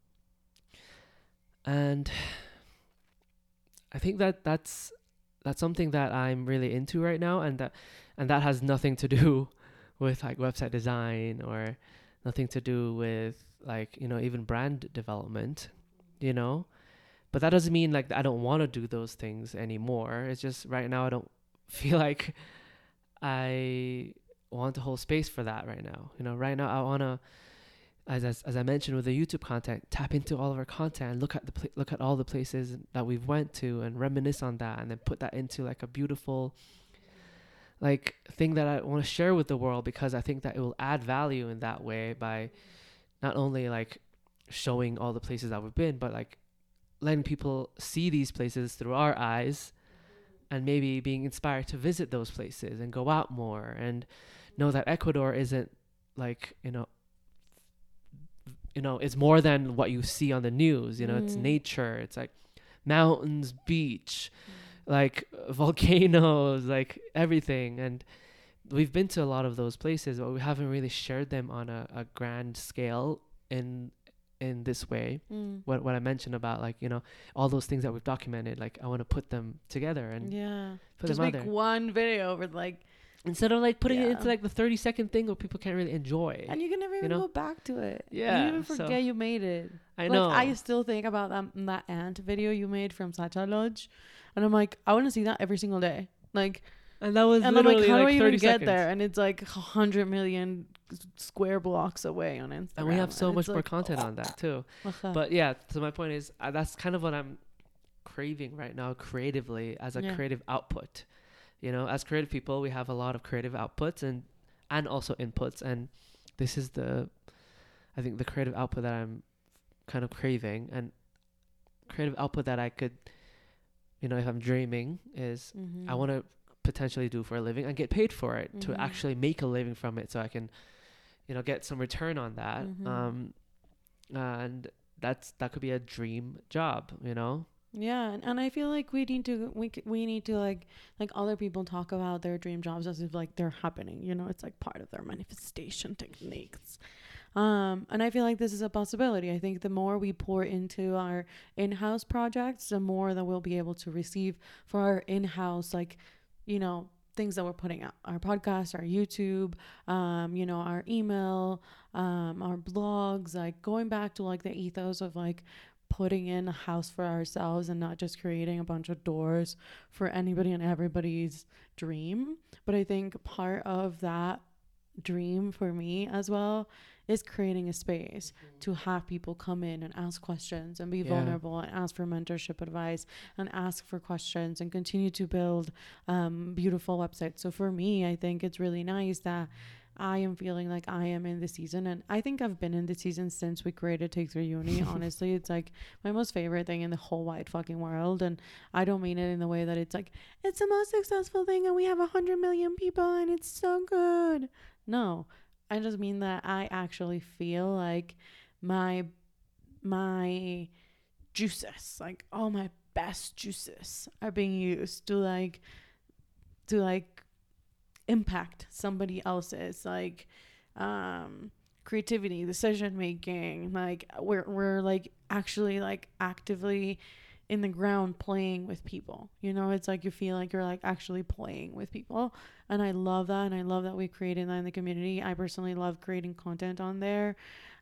and I think that that's that's something that I'm really into right now, and that and that has nothing to do *laughs* with like website design or nothing to do with like you know even brand development, you know. But that doesn't mean like I don't want to do those things anymore. It's just right now I don't *laughs* feel like I want to hold space for that right now. You know, right now I want to as, as as I mentioned with the YouTube content, tap into all of our content and look at the pla- look at all the places that we've went to and reminisce on that, and then put that into like a beautiful like thing that I want to share with the world because I think that it will add value in that way by not only like showing all the places that we've been, but like letting people see these places through our eyes and maybe being inspired to visit those places and go out more and know that Ecuador isn't like, you know, you know, it's more than what you see on the news. You know, it's Mm. nature. It's like mountains, beach, like *laughs* volcanoes, like everything. And we've been to a lot of those places, but we haven't really shared them on a, a grand scale in in this way. Mm. What what I mentioned about like you know all those things that we've documented, like I want to put them together and yeah. put Just make one video with like, instead of like putting it into like the thirty second thing where people can't really enjoy. and you can never even know? go back to it. Yeah, You even so- forget you made it. I like, know. I still think about that that ant video you made from Sacha Lodge, and I'm like, I want to see that every single day. Like, and that was and I'm like, literally how do like I even 30 get seconds. there? And it's like a hundred million square blocks away on Instagram. And we have so much more like, content on that too. uh-huh. But yeah, so my point is uh, that's kind of what I'm craving right now creatively as a Yeah. creative output. You know, as creative people, we have a lot of creative outputs and and also inputs and this is the I think the creative output that I'm kind of craving and creative output that I could you know, if I'm dreaming is I Mhm. want to potentially do for a living and get paid for it Mhm. to actually make a living from it so I can you know get some return on that Mhm. um and that's that could be a dream job you know Yeah, and, and I feel like we need to we we need to like like other people talk about their dream jobs as if like they're happening. You know, it's like part of their manifestation techniques. Um, and I feel like this is a possibility. I think the more we pour into our in-house projects, the more that we'll be able to receive for our in-house like, you know, things that we're putting out. Our podcast, our YouTube, um, you know, our email, um, our blogs, like going back to like the ethos of like putting in a house for ourselves and not just creating a bunch of doors for anybody and everybody's dream. But I think part of that dream for me as well is creating a space to have people come in and ask questions and be Yeah. vulnerable and ask for mentorship advice and ask for questions and continue to build um, beautiful websites. So for me, I think it's really nice that I am feeling like I am in the season, and I think I've been in the season since we created Take Three Uni. *laughs* Honestly, it's like my most favorite thing in the whole wide fucking world, and I don't mean it in the way that it's like it's the most successful thing, and we have a hundred million people, and it's so good. No, I just mean that I actually feel like my my juices, like all my best juices, are being used to like to like impact somebody else's like um creativity decision making like we're we're like actually like actively in the ground playing with people. You know it's like you feel like you're like actually playing with people. And i love that and i love that we created that in the community. I personally love creating content on there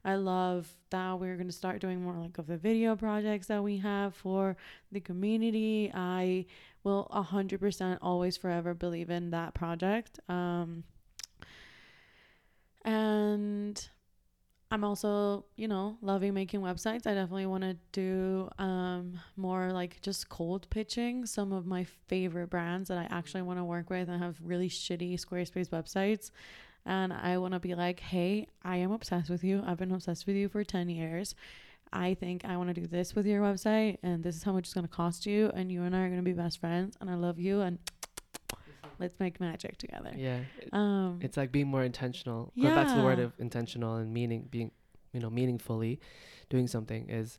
i love that we're going to start doing more like of the video projects that we have for the community. I will 100% always forever believe in that project um and i'm also you know loving making websites. I definitely want to do um more like just cold pitching. Some of my favorite brands that i actually want to work with and have really shitty squarespace websites and i want to be like hey i am obsessed with you. I've been obsessed with you for 10 years. I think I want to do this with your website, and this is how much it's going to cost you, and you and I are going to be best friends, and I love you, and *laughs* let's make magic together. yeah. Um, it's like being more intentional. Back to the word of intentional and meaning being you know meaningfully doing something is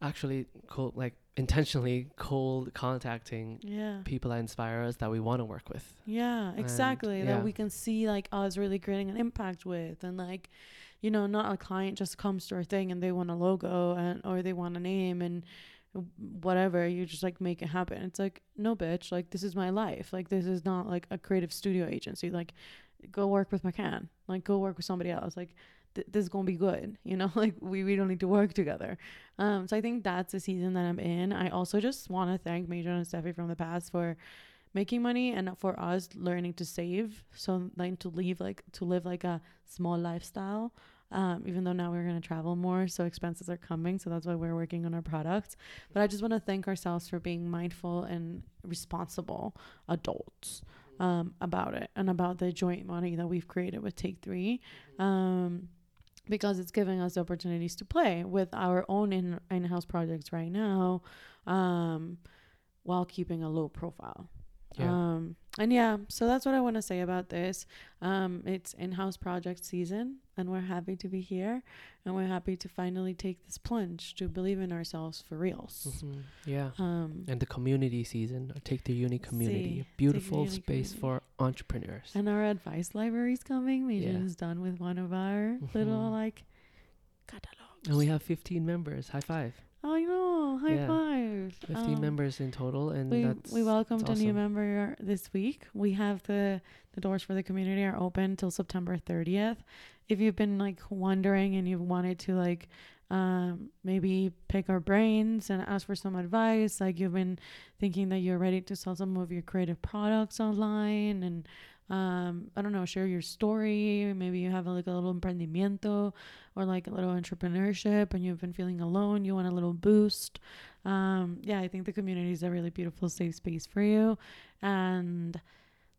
actually cold like intentionally cold contacting yeah, people that inspire us that we want to work with. Yeah, And, exactly. yeah. That we can see like us really creating an impact with, and like, you know, not a client just comes to our thing and they want a logo and or they want a name and whatever you just like make it happen. It's like no bitch like this is my life. Like this is not like a creative studio agency. Like go work with mccann like go work with somebody else. Like th- this is gonna be good you know *laughs* like we, we don't need to work together. Um so i think that's the season that i'm in. I also just want to thank Meijun and Estefi from the past for making money and for us learning to save. So like to leave like to live like a small lifestyle. Um, even though now we're going to travel more so expenses are coming so that's why we're working on our products. But i just want to thank ourselves for being mindful and responsible adults um, about it and about the joint money that we've created with take three. Um, because it's giving us opportunities to play with our own in- in-house projects right now um, while keeping a low profile Yeah. um, and yeah, so that's what I want to say about this. Um, it's in-house project season, and we're happy to be here, and we're happy to finally take this plunge to believe in ourselves for reals. Mhm. Yeah. Um, And the community season, or take the uni community, a beautiful Uni space community. for entrepreneurs. and our advice library is coming. Meijun Yeah. is done with one of our little Mhm. like catalogs. And we have 15 members. High five. Oh, I know. High Yeah. five. 15 Um, members in total, and we that's we welcomed a new member this week. We have the the doors for the community are open till September 30th. If you've been like wondering and you've wanted to like um maybe pick our brains and ask for some advice, like you've been thinking that you're ready to sell some of your creative products online and um I don't know, share your story, maybe you have like a little emprendimiento or like a little entrepreneurship and you've been feeling alone, you want a little boost. Um yeah i think the community is a really beautiful safe space for you. And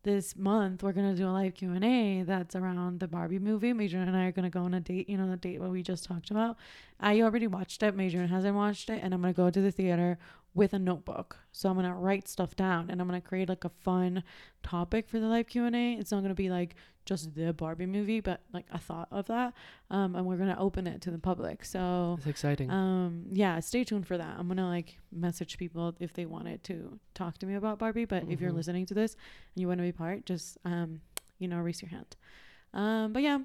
this month we're gonna do a live q&a that's around the barbie movie. Meijun and i are gonna go on a date you know the date what we just talked about. I already watched it. Meijun hasn't watched it and i'm gonna go to the theater with a notebook. So i'm gonna write stuff down and i'm gonna create like a fun topic for the live q&a it's not gonna be like just the barbie movie but like a thought of that um and we're gonna open it to the public. So It's exciting. um yeah stay tuned for that. I'm gonna like message people if they wanted to talk to me about barbie but if you're Mhm. listening to this and you want to be part just um you know raise your hand. Um but yeah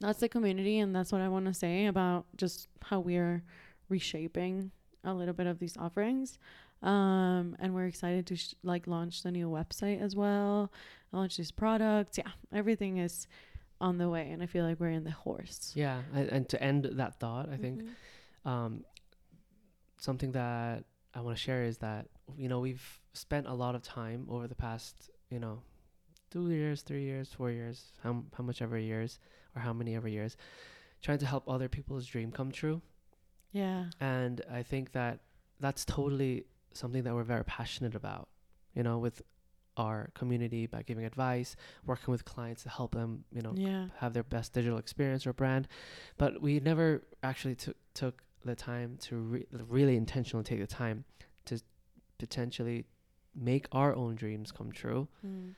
that's the community and that's what i want to say about just how we're reshaping a little bit of these offerings um and we're excited to sh- like launch the new website as well launch these products yeah everything is on the way and i feel like we're in the horse yeah, and, and to end that thought, I think Mhm. um, something that I want to share is that you know we've spent a lot of time over the past you know two years, three years, four years, how how much ever years or how many ever years, trying to help other people's dream come true. Yeah And I think that that's totally something that we're very passionate about. You know, with our community by giving advice, working with clients to help them, you know, yeah have their best digital experience or brand. But we never actually took took the time to re- really intentionally take the time to potentially make our own dreams come true. Mm.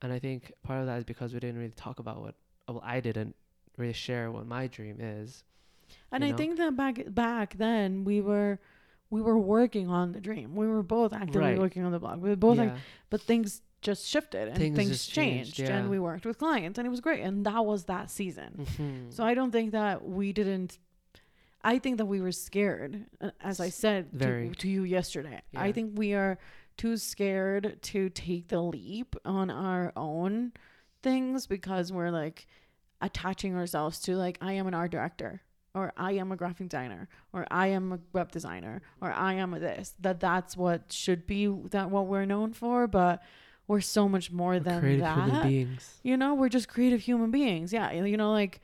And I think part of that is because we didn't really talk about what well I didn't really share what my dream is. And I know? think that back back then we were we were working on the dream. We were both actively Right. working on the blog. We were both like but things just shifted and Things things, changed, changed, and we worked with clients and it was great and that was that season. Mhm. So I don't think that we didn't I think that we were scared uh, as I said to, to you yesterday. I think we are too scared to take the leap on our own things because we're like attaching ourselves to like I am an art director or I am a graphic designer or I am a web designer or I am a this that that's what should be that what we're known for but we're so much more We're than creative that human beings. you know we're just creative human beings yeah you know like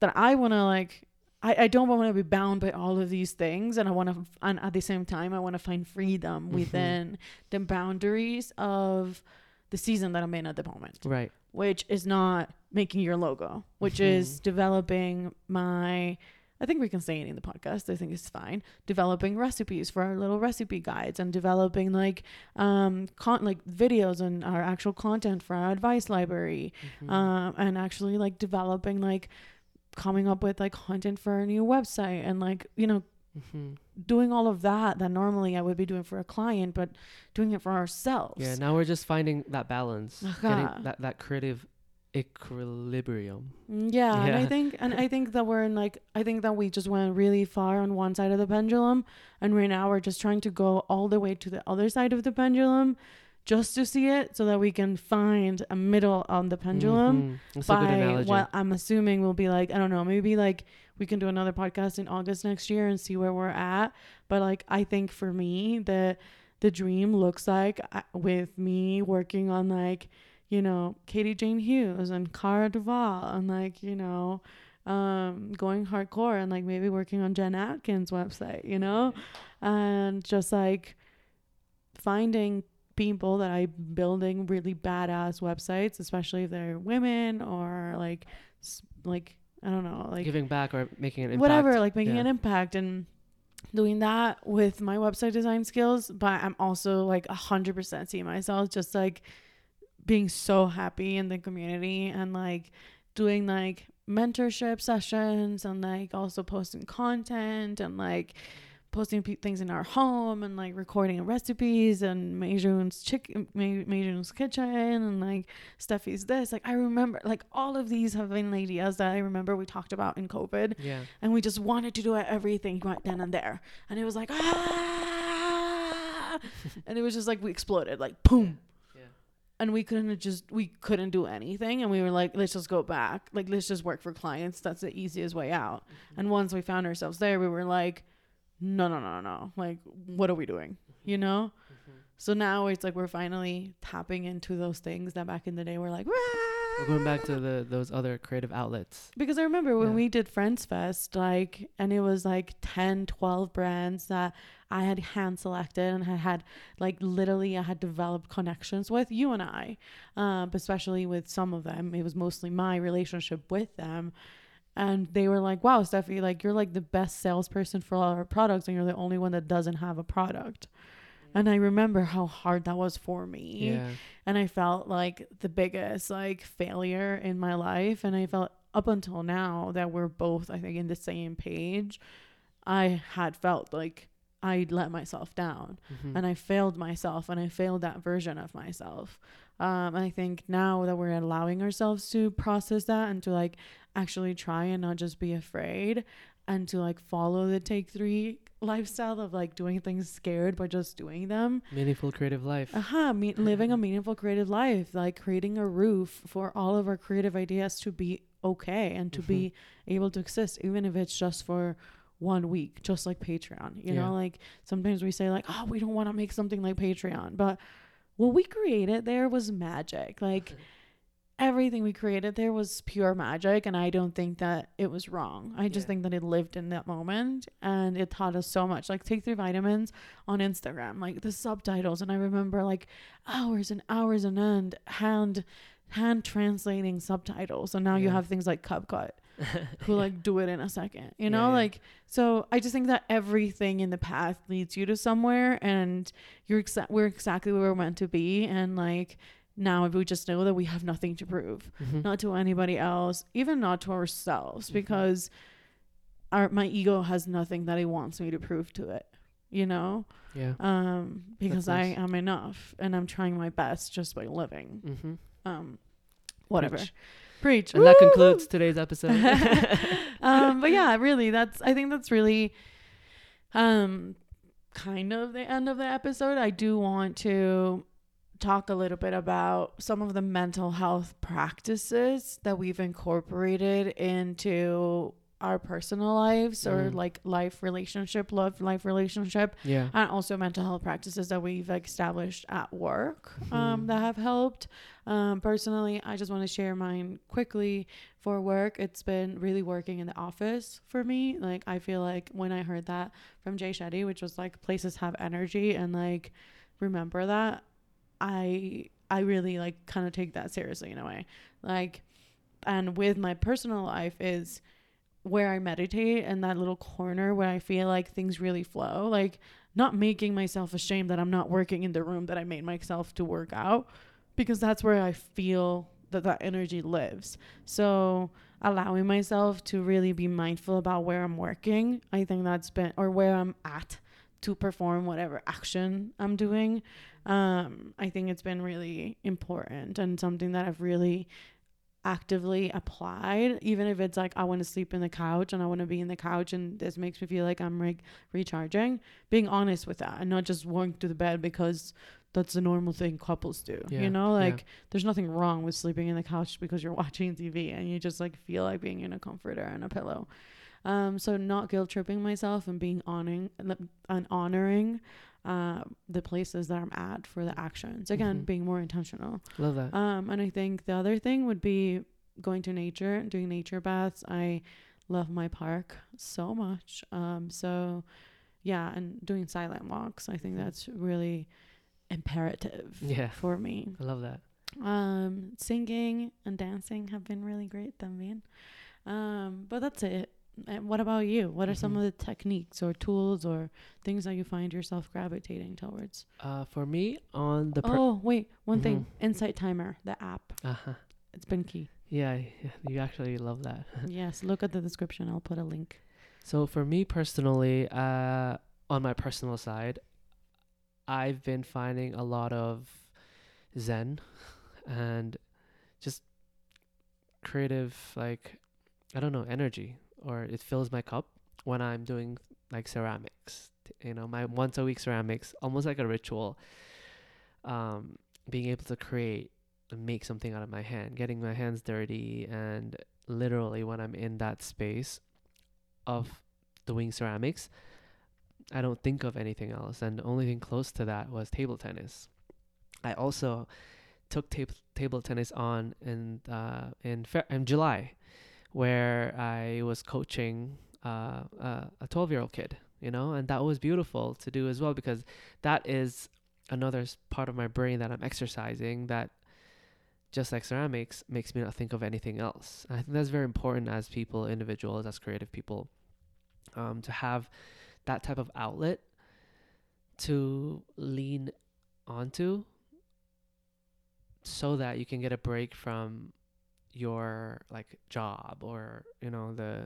that i want to like I, I don't want to be bound by all of these things and i want to and at the same time i want to find freedom Mhm. within the boundaries of the season that i'm in at the moment Right. which is not making your logo which Mhm. is developing my I think we can say it in the podcast. I think it's fine. Developing recipes for our little recipe guides and developing like um con- like videos and our actual content for our advice library. Mhm. Um and actually like developing like coming up with like content for a new website and like, you know, Mhm. doing all of that that normally I would be doing for a client, but doing it for ourselves. Yeah, now we're just finding that balance, getting that, that creative equilibrium. Mm, Yeah, and I think and I think that we're in like I think that we just went really far on one side of the pendulum and right now we're just trying to go all the way to the other side of the pendulum just to see it so that we can find a middle on the pendulum Mhm. Good by what I'm assuming will be like I don't know, maybe like we can do another podcast in August next year and see where we're at, but like I think for me the the dream looks like uh, with me working on like you know Katie Jane Hughes and Cara Duvall and like you know um going hardcore and like maybe working on Jen Atkins website you know and just like finding people that I'm building really badass websites especially if they're women or like like I don't know like Giving back or making an impact. whatever like making Yeah. an impact and doing that with my website design skills but i'm also like a 100% seeing myself just like being so happy in the community and like doing like mentorship sessions and like also posting content and like posting things in our home and like recording recipes and Meijun's chicken Meijun's kitchen and like Estefi's this like I remember like all of these have been ideas that I remember we talked about in COVID Yeah. and we just wanted to do everything right then and there and it was like ah *laughs* and it was just like we exploded like boom. And we couldn't just we couldn't do anything and we were like let's just go back. Like let's just work for clients. That's the easiest way out. Mm-hmm. And once we found ourselves there we were like no no no no no. Like what are we doing? You mm-hmm. know? Mm-hmm. So now it's like we're finally tapping into those things that back in the day were like We're going back to the those other creative outlets. because I remember when Yeah. we did Friends Fest, like, and it was like 10, 12 brands that I had hand selected and I had, like, literally, I had developed connections with you and I, um, especially with some of them. It was mostly my relationship with them. And they were like, wow, Estefi, like, you're like the best salesperson for all our products, and you're the only one that doesn't have a product. And I remember how hard that was for me Yeah. and I felt like the biggest like failure in my life and I felt up until now that we're both I think in the same page I had felt like I let myself down Mhm. and I failed myself and I failed that version of myself um and I think now that we're allowing ourselves to process that and to like actually try and not just be afraid and to like follow the take 3 lifestyle of like doing things scared but just doing them. Meaningful creative life. uh-huh me- living a meaningful creative life like creating a roof for all of our creative ideas to be okay and to be able to exist even if it's just for one week just like patreon you Yeah. know like sometimes we say like oh we don't want to make something like patreon but what we created there was magic. Like everything we created there was pure magic and i don't think that it was wrong i just Yeah. think that it lived in that moment and it taught us so much like take three vitamins on instagram like the subtitles and i remember like hours and hours and end hand hand translating subtitles and now you have things like CapCut *laughs* who like do it in a second you know Yeah, yeah. like so i just think that everything in the path leads you to somewhere and you're exa- we're exactly where we're meant to be and like now we just know that we have nothing to prove Mhm. not to anybody else even not to ourselves Mhm. because our my ego has nothing that it wants me to prove to it you know Yeah. um because nice. i am enough and i'm trying my best just by living Mm-hmm. um whatever Preach. preach And that concludes today's episode. *laughs* *laughs* um but yeah really that's i think that's really um kind of the end of the episode i do want to talk a little bit about some of the mental health practices that we've incorporated into our personal lives or Mm. like life relationship love life relationship yeah. and also mental health practices that we've established at work um, Mhm. that have helped. Um, personally, I just want to share mine quickly for work. It's been really working in the office for me. Like, I feel like when I heard that from Jay Shetty, which was like places have energy and like remember that, I I really like kind of take that seriously in a way. Like, and with my personal life is where I meditate and that little corner where I feel like things really flow. Like not making myself ashamed that I'm not working in the room that I made myself to work out because that's where I feel that that energy lives. So allowing myself to really be mindful about where I'm working, I think that's been or where I'm at to perform whatever action I'm doing. Um, I think it's been really important and something that I've really actively applied even if it's like i want to sleep in the couch and i want to be in the couch and this makes me feel like i'm like recharging being honest with that and not just walking to the bed because that's the normal thing couples do Yeah, you know yeah. like there's nothing wrong with sleeping in the couch because you're *laughs* watching tv and you just like feel like being in a comforter and a pillow um so not guilt tripping myself and being honoring and honoring uh the places that i'm at for the actions again Mhm. being more intentional Love that. um, and I think the other thing would be going to nature, doing nature baths. I love my park so much. Um, so yeah, and doing silent walks. I think that's really imperative Yeah. for me. I love that. Um, singing and dancing have been really great también. Um, but that's it. And what about you? What are some Mhm. of the techniques or tools or things that you find yourself gravitating towards? Uh, for me, on the per- oh, wait, one thing. Mhm. Insight Timer, the app. uh-huh. It's been key. yeah, yeah, *laughs* you actually love that. *laughs* yes, look at the description. I'll put a link. So for me personally, uh, on my personal side, I've been finding a lot of zen *laughs* and just creative, like I don't know, energy, or it fills my cup when I'm doing like ceramics. You know, my once a week ceramics, almost like a ritual. Um, being able to create and make something out of my hand, getting my hands dirty, and literally when I'm in that space of doing ceramics, I don't think of anything else. And the only thing close to that was table tennis. I also took tab- table tennis on in uh, in Fe- in July, where I was coaching uh, uh, a 12 year old kid, you know, and that was beautiful to do as well because that is another part of my brain that I'm exercising that just like ceramics makes me not think of anything else. And I think that's very important as people, individuals, as creative people, um, to have that type of outlet to lean onto so that you can get a break from your like job or you know the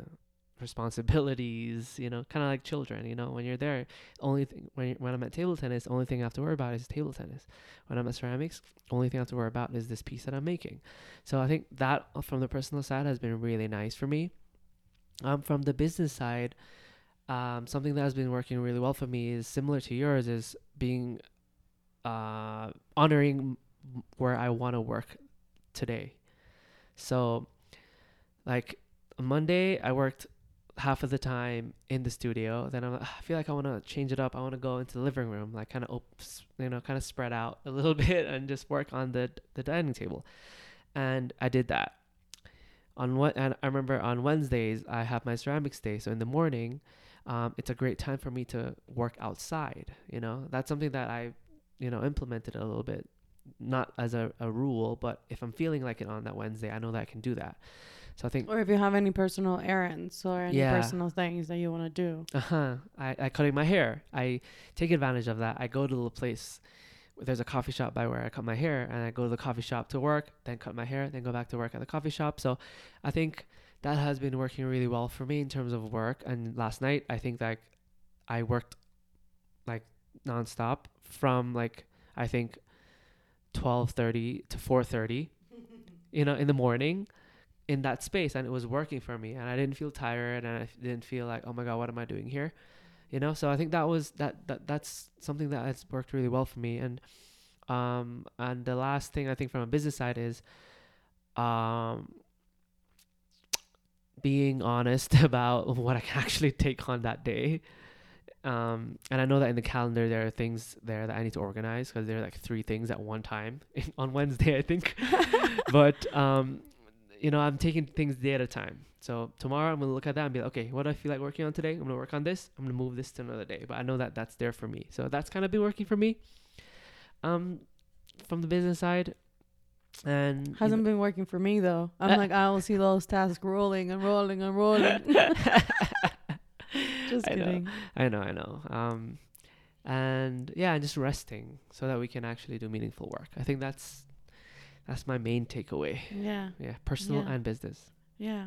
responsibilities you know kind of like children you know when you're there only thing when, when i'm at table tennis only thing i have to worry about is table tennis. When i'm at ceramics only thing i have to worry about is this piece that i'm making. So i think that uh, from the personal side has been really nice for me. Um from the business side um something that has been working really well for me is similar to yours is being uh honoring where i want to work today so like monday i worked half of the time in the studio. Then I'm, i feel like i want to change it up. I want to go into the living room like kind of oops you know kind of spread out a *laughs* little bit and just work on the the dining table. And i did that. On what and i remember on wednesdays i have my ceramics day. So in the morning um, it's a great time for me to work outside you know? That's something that i you know implemented a little bit not as a, a rule but if i'm feeling like it on that wednesday i know that i can do that. So i think Or if you have any personal errands or any Yeah. personal things that you want to do. uh-huh. I, I cutting my hair. I take advantage of that. I go to the place there's a coffee shop by where i cut my hair and i go to the coffee shop to work then cut my hair then go back to work at the coffee shop. So i think that has been working really well for me in terms of work. And last night i think that i worked like nonstop from like i think 12:30 to 4:30 *laughs* you know in the morning in that space and it was working for me and I didn't feel tired and I didn't feel like oh my god what am I doing here? You know so I think that was that, that that's something that has worked really well for me and um and the last thing I think from a business side is um being honest *laughs* about what I can actually take on that day um and I know that in the calendar there are things there that I need to organize because there are like three things at one time *laughs* on Wednesday I think *laughs* but um you know, I'm taking things day at a time. So tomorrow I'm gonna look at that and be like, okay, what do I feel like working on today? I'm gonna work on this. I'm gonna move this to another day. But I know that that's there for me. So that's kind of been working for me. Um, from the business side, and Hasn't know- been working for me though. I'm Uh, like I will see those tasks rolling and rolling and *laughs* rolling. Just *laughs* I know. kidding. I know, I know. Um, and yeah, and just resting so that we can actually do meaningful work. I think that's that's my main takeaway. Yeah. Yeah, personal Yeah. and business. Yeah.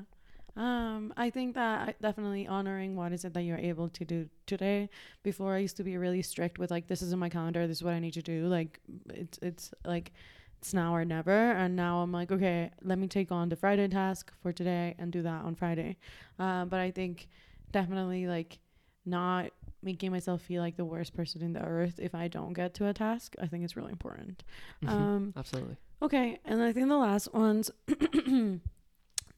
Um, I think that definitely honoring what is it that you're able to do today. Before I used to be really strict with like this is in my calendar, this is what I need to do. Like it's it's like it's now or never. And now I'm like, okay, let me take on the Friday task for today and do that on Friday. Uh, but I think definitely like not making myself feel like the worst person in the earth if I don't get to a task. I think it's really important. Mhm. Um, Absolutely. Okay, and I think the last ones, *clears throat* the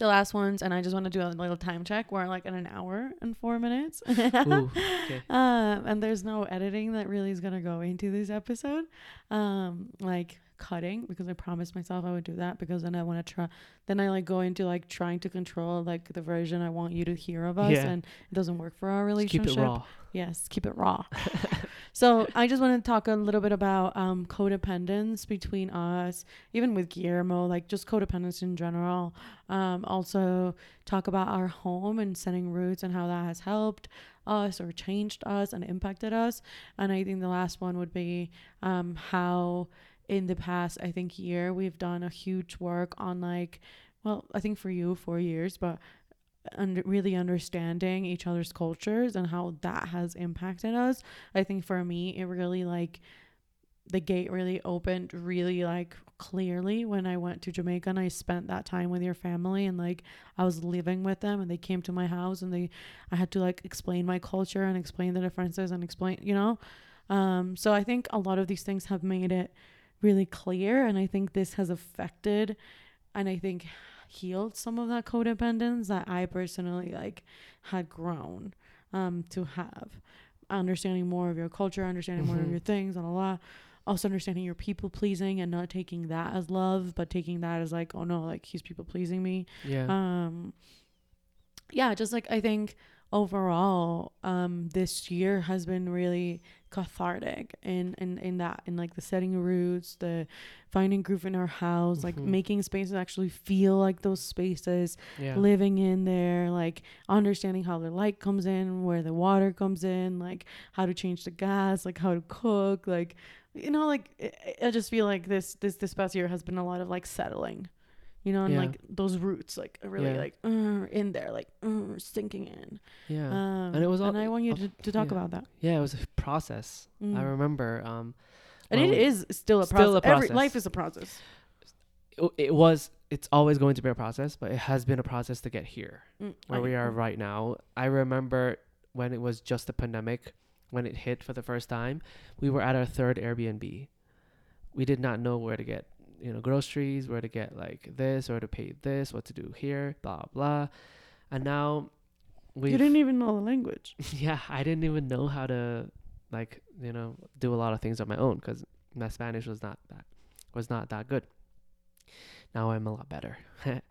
last ones, and I just want to do a little time check. We're like in an hour and four minutes. Ooh, *laughs* okay. Um, and there's no editing that really is gonna go into this episode, um, like cutting because I promised myself I would do that because then I want to try. Then I like go into like trying to control like the version I want you to hear of us, Yeah. and it doesn't work for our Just relationship. keep it raw. Yes, keep it raw. *laughs* so I just want to talk a little bit about um, codependence between us, even with Guillermo, like just codependence in general. Um, also talk about our home and setting roots and how that has helped us or changed us and impacted us. And I think the last one would be um, how in the past, I think year we've done a huge work on like, well, I think for you four years, but under really understanding each other's cultures and how that has impacted us. I think for me, it really like the gate really opened really like clearly when I went to Jamaica and I spent that time with your family and like I was living with them and they came to my house and they I had to like explain my culture and explain the differences and explain, you know. Um so I think a lot of these things have made it really clear and I think this has affected and I think healed some of that codependence that I personally like had grown um to have understanding more of your culture understanding more of Mhm. your things and a lot also understanding your people pleasing and not taking that as love but taking that as like oh no like he's people pleasing me Yeah. um yeah just like i think overall um this year has been really cathartic in in in that in like the setting roots the finding groove in our house like Mhm. making spaces actually feel like those spaces yeah. living in there like understanding how the light comes in where the water comes in like how to change the gas like how to cook like you know like i, I just feel like this this this past year has been a lot of like settling you know and Yeah. like those roots like are really Yeah. like uh, in there like uh, sinking in yeah. um, And it was all- and i want you uh, to, to talk yeah. about that yeah. It was a process. I Mm. remember. Um, and it is still a Still process a Every, process. life is a process it, it was. It's always going to be a process, but it has been a process to get here. Mm, where I- we are right now. I remember when it was just the pandemic, when it hit for the first time, we were at our third Airbnb. We did not know where to get, you know, groceries, where to get like this, or to pay this, what to do here, blah blah. And now we you didn't even know the language *laughs* yeah, I didn't even know how to like, you know, do a lot of things on my own cuz my Spanish was not that was not that good. Now I'm a lot better. *laughs*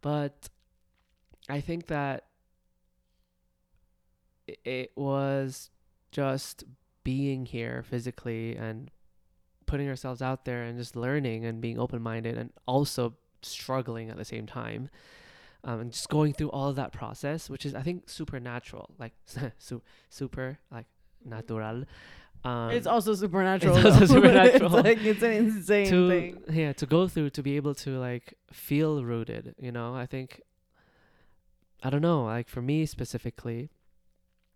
but I think that it was just being here physically and putting ourselves out there and just learning and being open-minded and also struggling at the same time um, and just going through all of that process which is i think supernatural like *laughs* su- super like natural um, it's also supernatural it's also *laughs* supernatural. it's like it's an insane to thing. yeah to go through to be able to like feel rooted you know? I think i don't know like for me specifically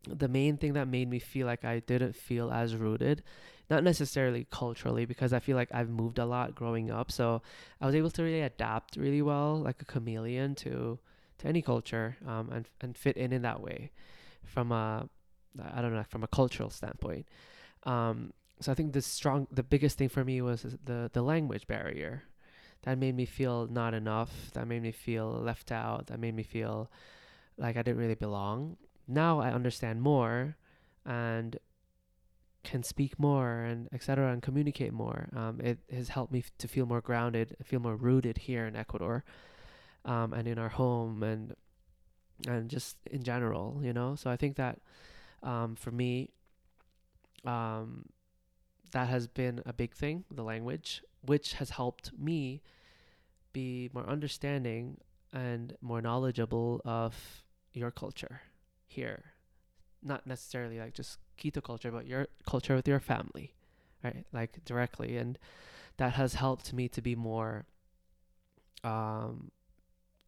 the main thing that made me feel like i didn't feel as rooted not necessarily culturally because i feel like i've moved a lot growing up so i was able to really adapt really well like a chameleon to to any culture um and and fit in in that way from a i don't know from a cultural standpoint um so I think the strong, the biggest thing for me was the the language barrier. That made me feel not enough. That made me feel left out. That made me feel like I didn't really belong. Now I understand more, and can speak more and etc. and communicate more. Um, it has helped me f- to feel more grounded, feel more rooted here in Ecuador, um, and in our home and and just in general, you know. So I think that um, for me, um, that has been a big thing, the language, which has helped me be more understanding and more knowledgeable of your culture here. Not necessarily like just Quito culture, but your culture with your family, right? Like directly. And that has helped me to be more um,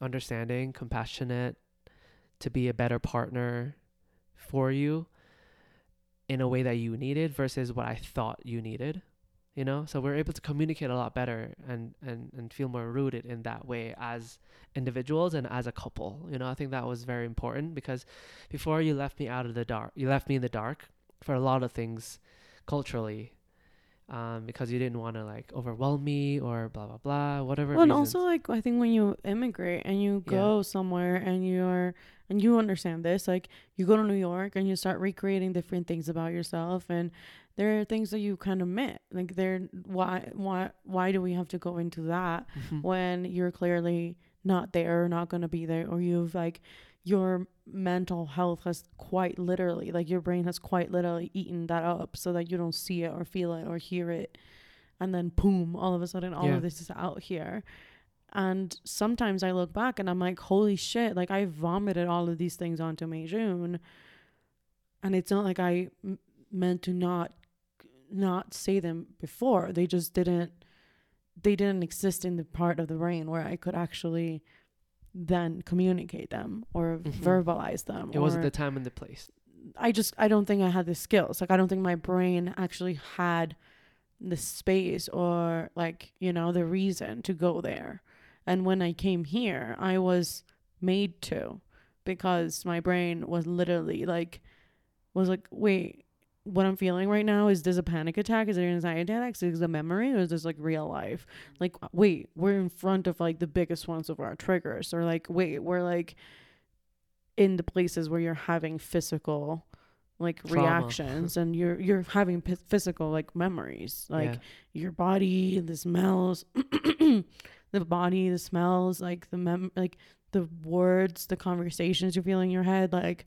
understanding, compassionate, to be a better partner for you in a way that you needed versus what I thought you needed. You know so we're able to communicate a lot better and and and feel more rooted in that way as individuals and as a couple you know i think that was very important because before you left me out of the dark you left me in the dark for a lot of things culturally um, because you didn't want to like overwhelm me or blah blah blah whatever Well, and reasons. also like I think when you immigrate and you Yeah. go somewhere and you're and you understand this, like you go to New York and you start recreating different things about yourself, and there are things that you kind of met. Like there, why why why do we have to go into that Mhm. when you're clearly not there or not going to be there or you've like your mental health has quite literally like your brain has quite literally eaten that up so that you don't see it or feel it or hear it and then boom all of a sudden all Yeah. of this is out here and sometimes i look back and i'm like holy shit like i vomited all of these things onto Meijun and it's not like i m- meant to not not say them before they just didn't they didn't exist in the part of the brain where I could actually then communicate them or Mhm. verbalize them. it wasn't the time and the place I just I don't think I had the skills. Like I don't think my brain actually had the space or like, you know, the reason to go there. And when I came here, I was made to because my brain was literally like was like, wait, what I'm feeling right now is this a panic attack? Is it an anxiety attack? Is this a memory or is this like real life? Like wait, we're in front of like the biggest ones of our triggers or like wait, we're like in the places where you're having physical like Trauma. reactions and you're you're having p- physical like memories like yeah. your body the smells *clears throat* the body the smells like the mem like the words the conversations you feel in your head like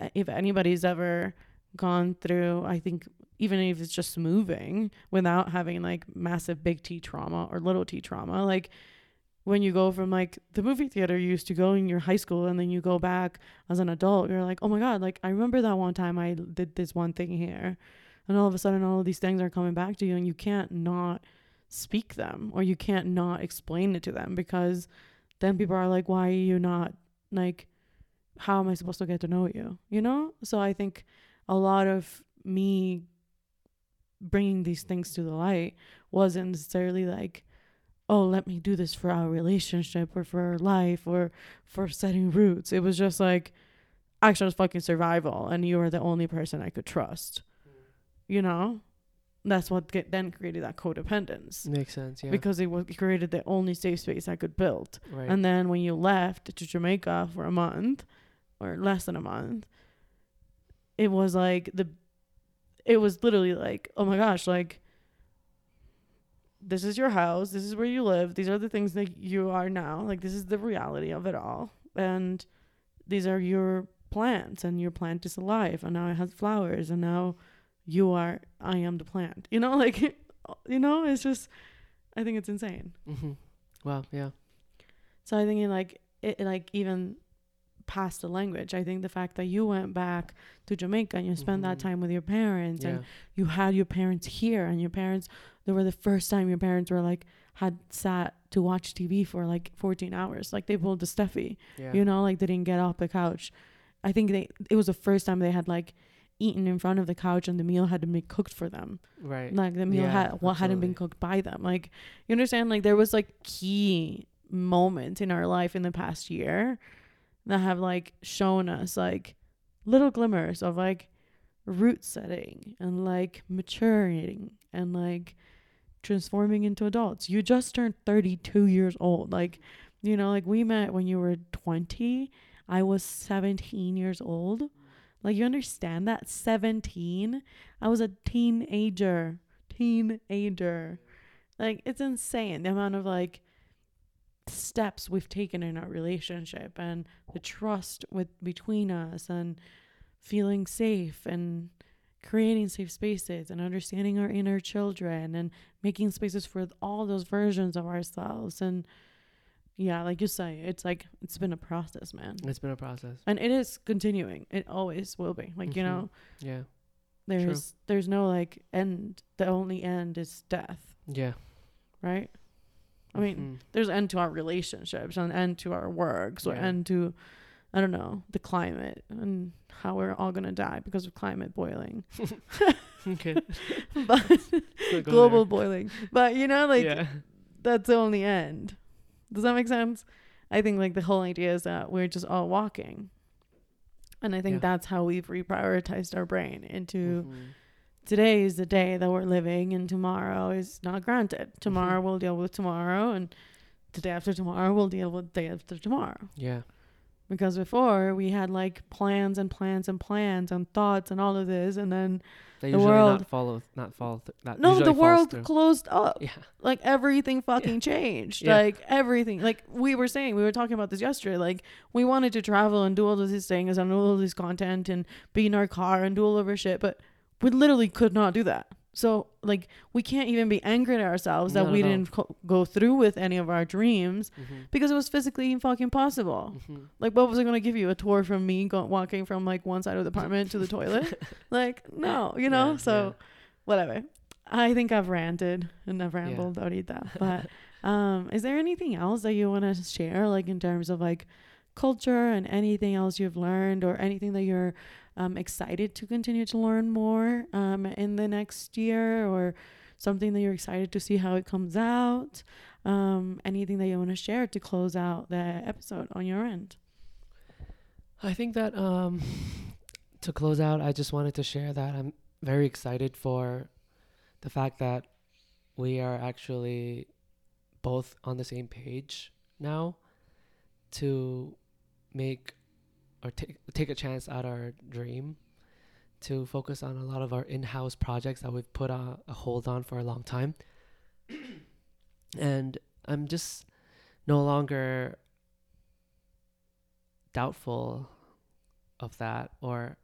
uh, if anybody's ever gone through i think even if it's just moving without having like massive big t trauma or little t trauma like when you go from like the movie theater you used to go in your high school and then you go back as an adult you're like oh my god like i remember that one time i did this one thing here. And all of a sudden all of these things are coming back to you and you can't not speak them or you can't not explain it to them because then people are like why are you not like how am i supposed to get to know you? You know? So i think a lot of me bringing these things to the light wasn't necessarily like oh let me do this for our relationship or for our life or for setting roots. It was just like actually it's fucking survival and you are the only person i could trust you know? That's what get, then created that codependence. Makes sense yeah. Because it was it created the only safe space i could build. Right. And then when you left to jamaica for a month or less than a month it was like the it was literally like oh my gosh like this is your house this is where you live these are the things that you are now like this is the reality of it all and these are your plants and your plant is alive and now it has flowers and now you are i am the plant you know *laughs* like you know it's just i think it's insane mm-hmm. wow yeah so I think it like it like even past the language. I think the fact that you went back to Jamaica and you spent that Mhm. time with your parents yeah and you had your parents here and your parents they were the first time your parents were like had sat to watch TV for like 14 hours. Like they pulled the stuffy. yeah you know, like they didn't get off the couch. I think they it was the first time they had like eaten in front of the couch and the meal had to be cooked for them. right Like the meal Yeah, had what hadn't been cooked by them. Like you understand? Like there was like key moments in our life in the past year that have like shown us like little glimmers of like root setting and like maturing and like transforming into adults. You just turned 32 years old. Like, you know, like we met when you were 20. I was 17 years old. Like, you understand that? 17. I was a teenager. Teenager. Like, it's insane the amount of like steps we've taken in our relationship and the trust with between us and feeling safe and creating safe spaces and understanding our inner children and making spaces for all those versions of ourselves. And yeah like you say it's like it's been a process man. It's been a process. And it is continuing. It always will be. Like you Mhm. know yeah. there's there's no like end. The only end is death. Yeah. Right i mean Mhm. there's end to our relationships and end to our works or Yeah. end to I don't know the climate and how we're all gonna die because of climate boiling. *laughs* *laughs* Okay. but global there. boiling. But you know, like yeah. that's the only end. Does that make sense? I think like the whole idea is that we're just all walking. And I think Yeah. that's how we've reprioritized our brain into Mhm. Today is the day that we're living and tomorrow is not granted. Tomorrow Mhm. we'll deal with tomorrow and the day after tomorrow we'll deal with the day after tomorrow. Yeah. Because before we had like plans and plans and plans and thoughts and all of this and then They The usually world- not follow not follow th- that no the world through. closed up. Yeah. like everything fucking changed Yeah. like everything like we were saying we were talking about this yesterday like we wanted to travel and do all of these things and all of this content and be in our car and do all of our shit but we literally could not do that. So like we can't even be angry at ourselves that No, we no. didn't co- go through with any of our dreams Mhm. because it was physically fucking possible. Mhm. like what was i going to give you? A tour from me go- walking from like one side of the apartment to the toilet? *laughs* Like no you know? Yeah, so whatever. I think i've ranted and i've rambled ahorita but *laughs* um is there anything else that you want to share like in terms of like culture and anything else you've learned or anything that you're um, excited to continue to learn more um, in the next year or something that you're excited to see how it comes out um, anything that you want to share to close out the episode on your end? I think that um *sighs* to close out, I just wanted to share that I'm very excited for the fact that we are actually both on the same page now to make or take take a chance at our dream to focus on a lot of our in-house projects that we've put a, a hold on for a long time. *clears throat* And i'm just no longer doubtful of that or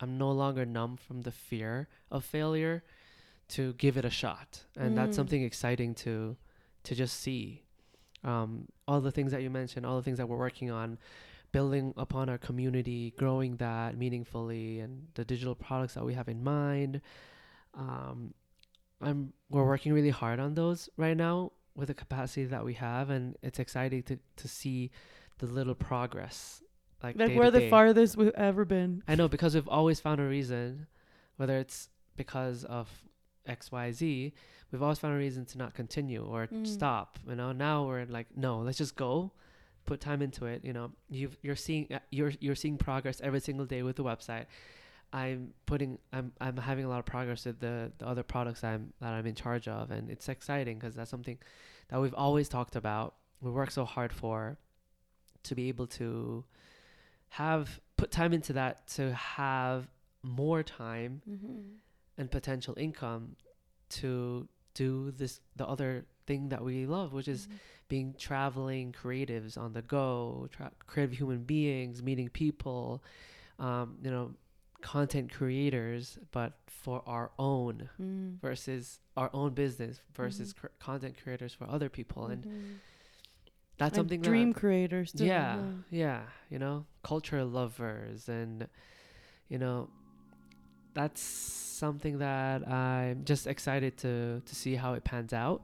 i'm no longer numb from the fear of failure to give it a shot. And that's Mm. something exciting to to just see. Um, all the things that you mentioned all the things that we're working on building upon our community growing that meaningfully and the digital products that we have in mind um, i'm we're working really hard on those right now with the capacity that we have and it's exciting to to see the little progress like, like we're the day. farthest we've ever been I know because we've always found a reason, whether it's because of X, Y, Z, we've always found a reason to not continue or Mm. stop. You know, now we're like, no, let's just go, put time into it. You know, you've you're seeing uh, you're you're seeing progress every single day with the website. I'm putting I'm I'm having a lot of progress with the the other products I'm that I'm in charge of, and it's exciting because that's something that we've always talked about. We work so hard for to be able to have put time into that to have more time and potential income to do this the other thing that we love which is being traveling creatives on the go tra- creative human beings meeting people um, you know content creators but for our own Mm. versus our own business versus cr- content creators for other people and Mhm. that's And something dream that, creators too, yeah, yeah, you know, culture lovers, and you know, that's something that I'm just excited to to see how it pans out.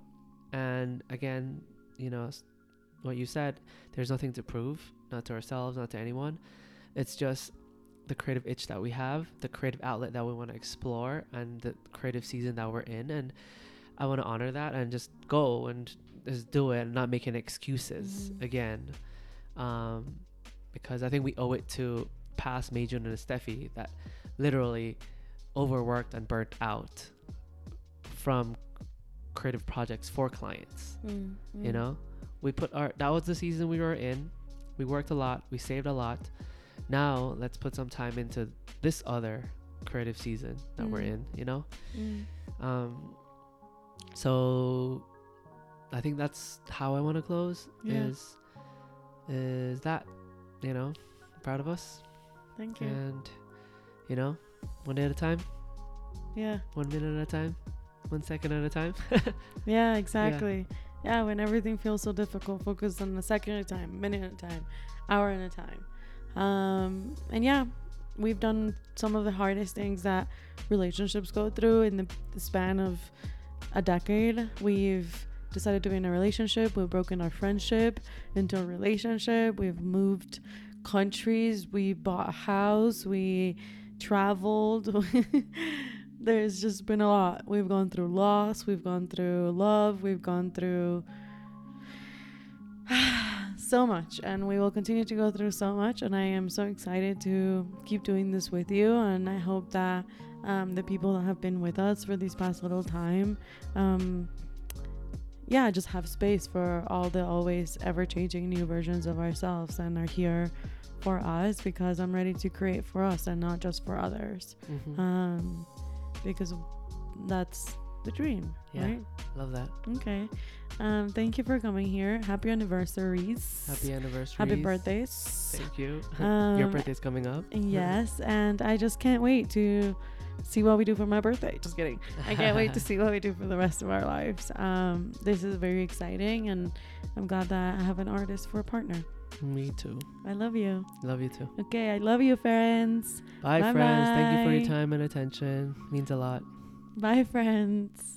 And again, you know, what you said, there's nothing to prove, not to ourselves, not to anyone. It's just the creative itch that we have, the creative outlet that we want to explore, and the creative season that we're in, and I want to honor that and just go and just do it and not making excuses Mhm. again. Um, because I think we owe it to past Meijun and Steffi that literally overworked and burnt out from creative projects for clients. Mm, You mm. know, we put our that was the season we were in. We worked a lot. We saved a lot. Now let's put some time into this other creative season that we're Mm. in. You know, Mm. um, so I think that's how I want to close. Yeah. Is is that you know proud of us Thank you. and you know one day at a time, Yeah. one minute at a time, one second at a time. *laughs* Yeah, exactly. Yeah. when everything feels so difficult, focus on the second at a time, minute at a time, hour at a time. Um, and yeah, we've done some of the hardest things that relationships go through in the, the span of a decade. We've decided to be in a relationship. We've broken our friendship into a relationship. We've moved countries. We bought a house. We traveled. *laughs* there's just been a lot. We've gone through loss, we've gone through love, we've gone through *sighs* so much, and we will continue to go through so much. And I am so excited to keep doing this with you. And I hope that um, the people that have been with us for these past little time, um, yeah, just have space for all the always ever changing new versions of ourselves and are here for us because I'm ready to create for us and not just for others. Mhm. Um, because that's the dream, Yeah. right? Love that. Okay. Um, thank you for coming here. Happy anniversaries. Happy anniversary. Happy birthdays. Thank you. Um, Your birthday's coming up. Yes, *laughs* and I just can't wait to see what we do for my birthday. Just kidding. I can't wait to *laughs* see what we do for the rest of our lives. Um, this is very exciting, and I'm glad that I have an artist for a partner. Me too. I love you. Love you too. Okay, I love you, friends. Bye, friends. Thank you for your time and attention. Means a lot. Bye, friends.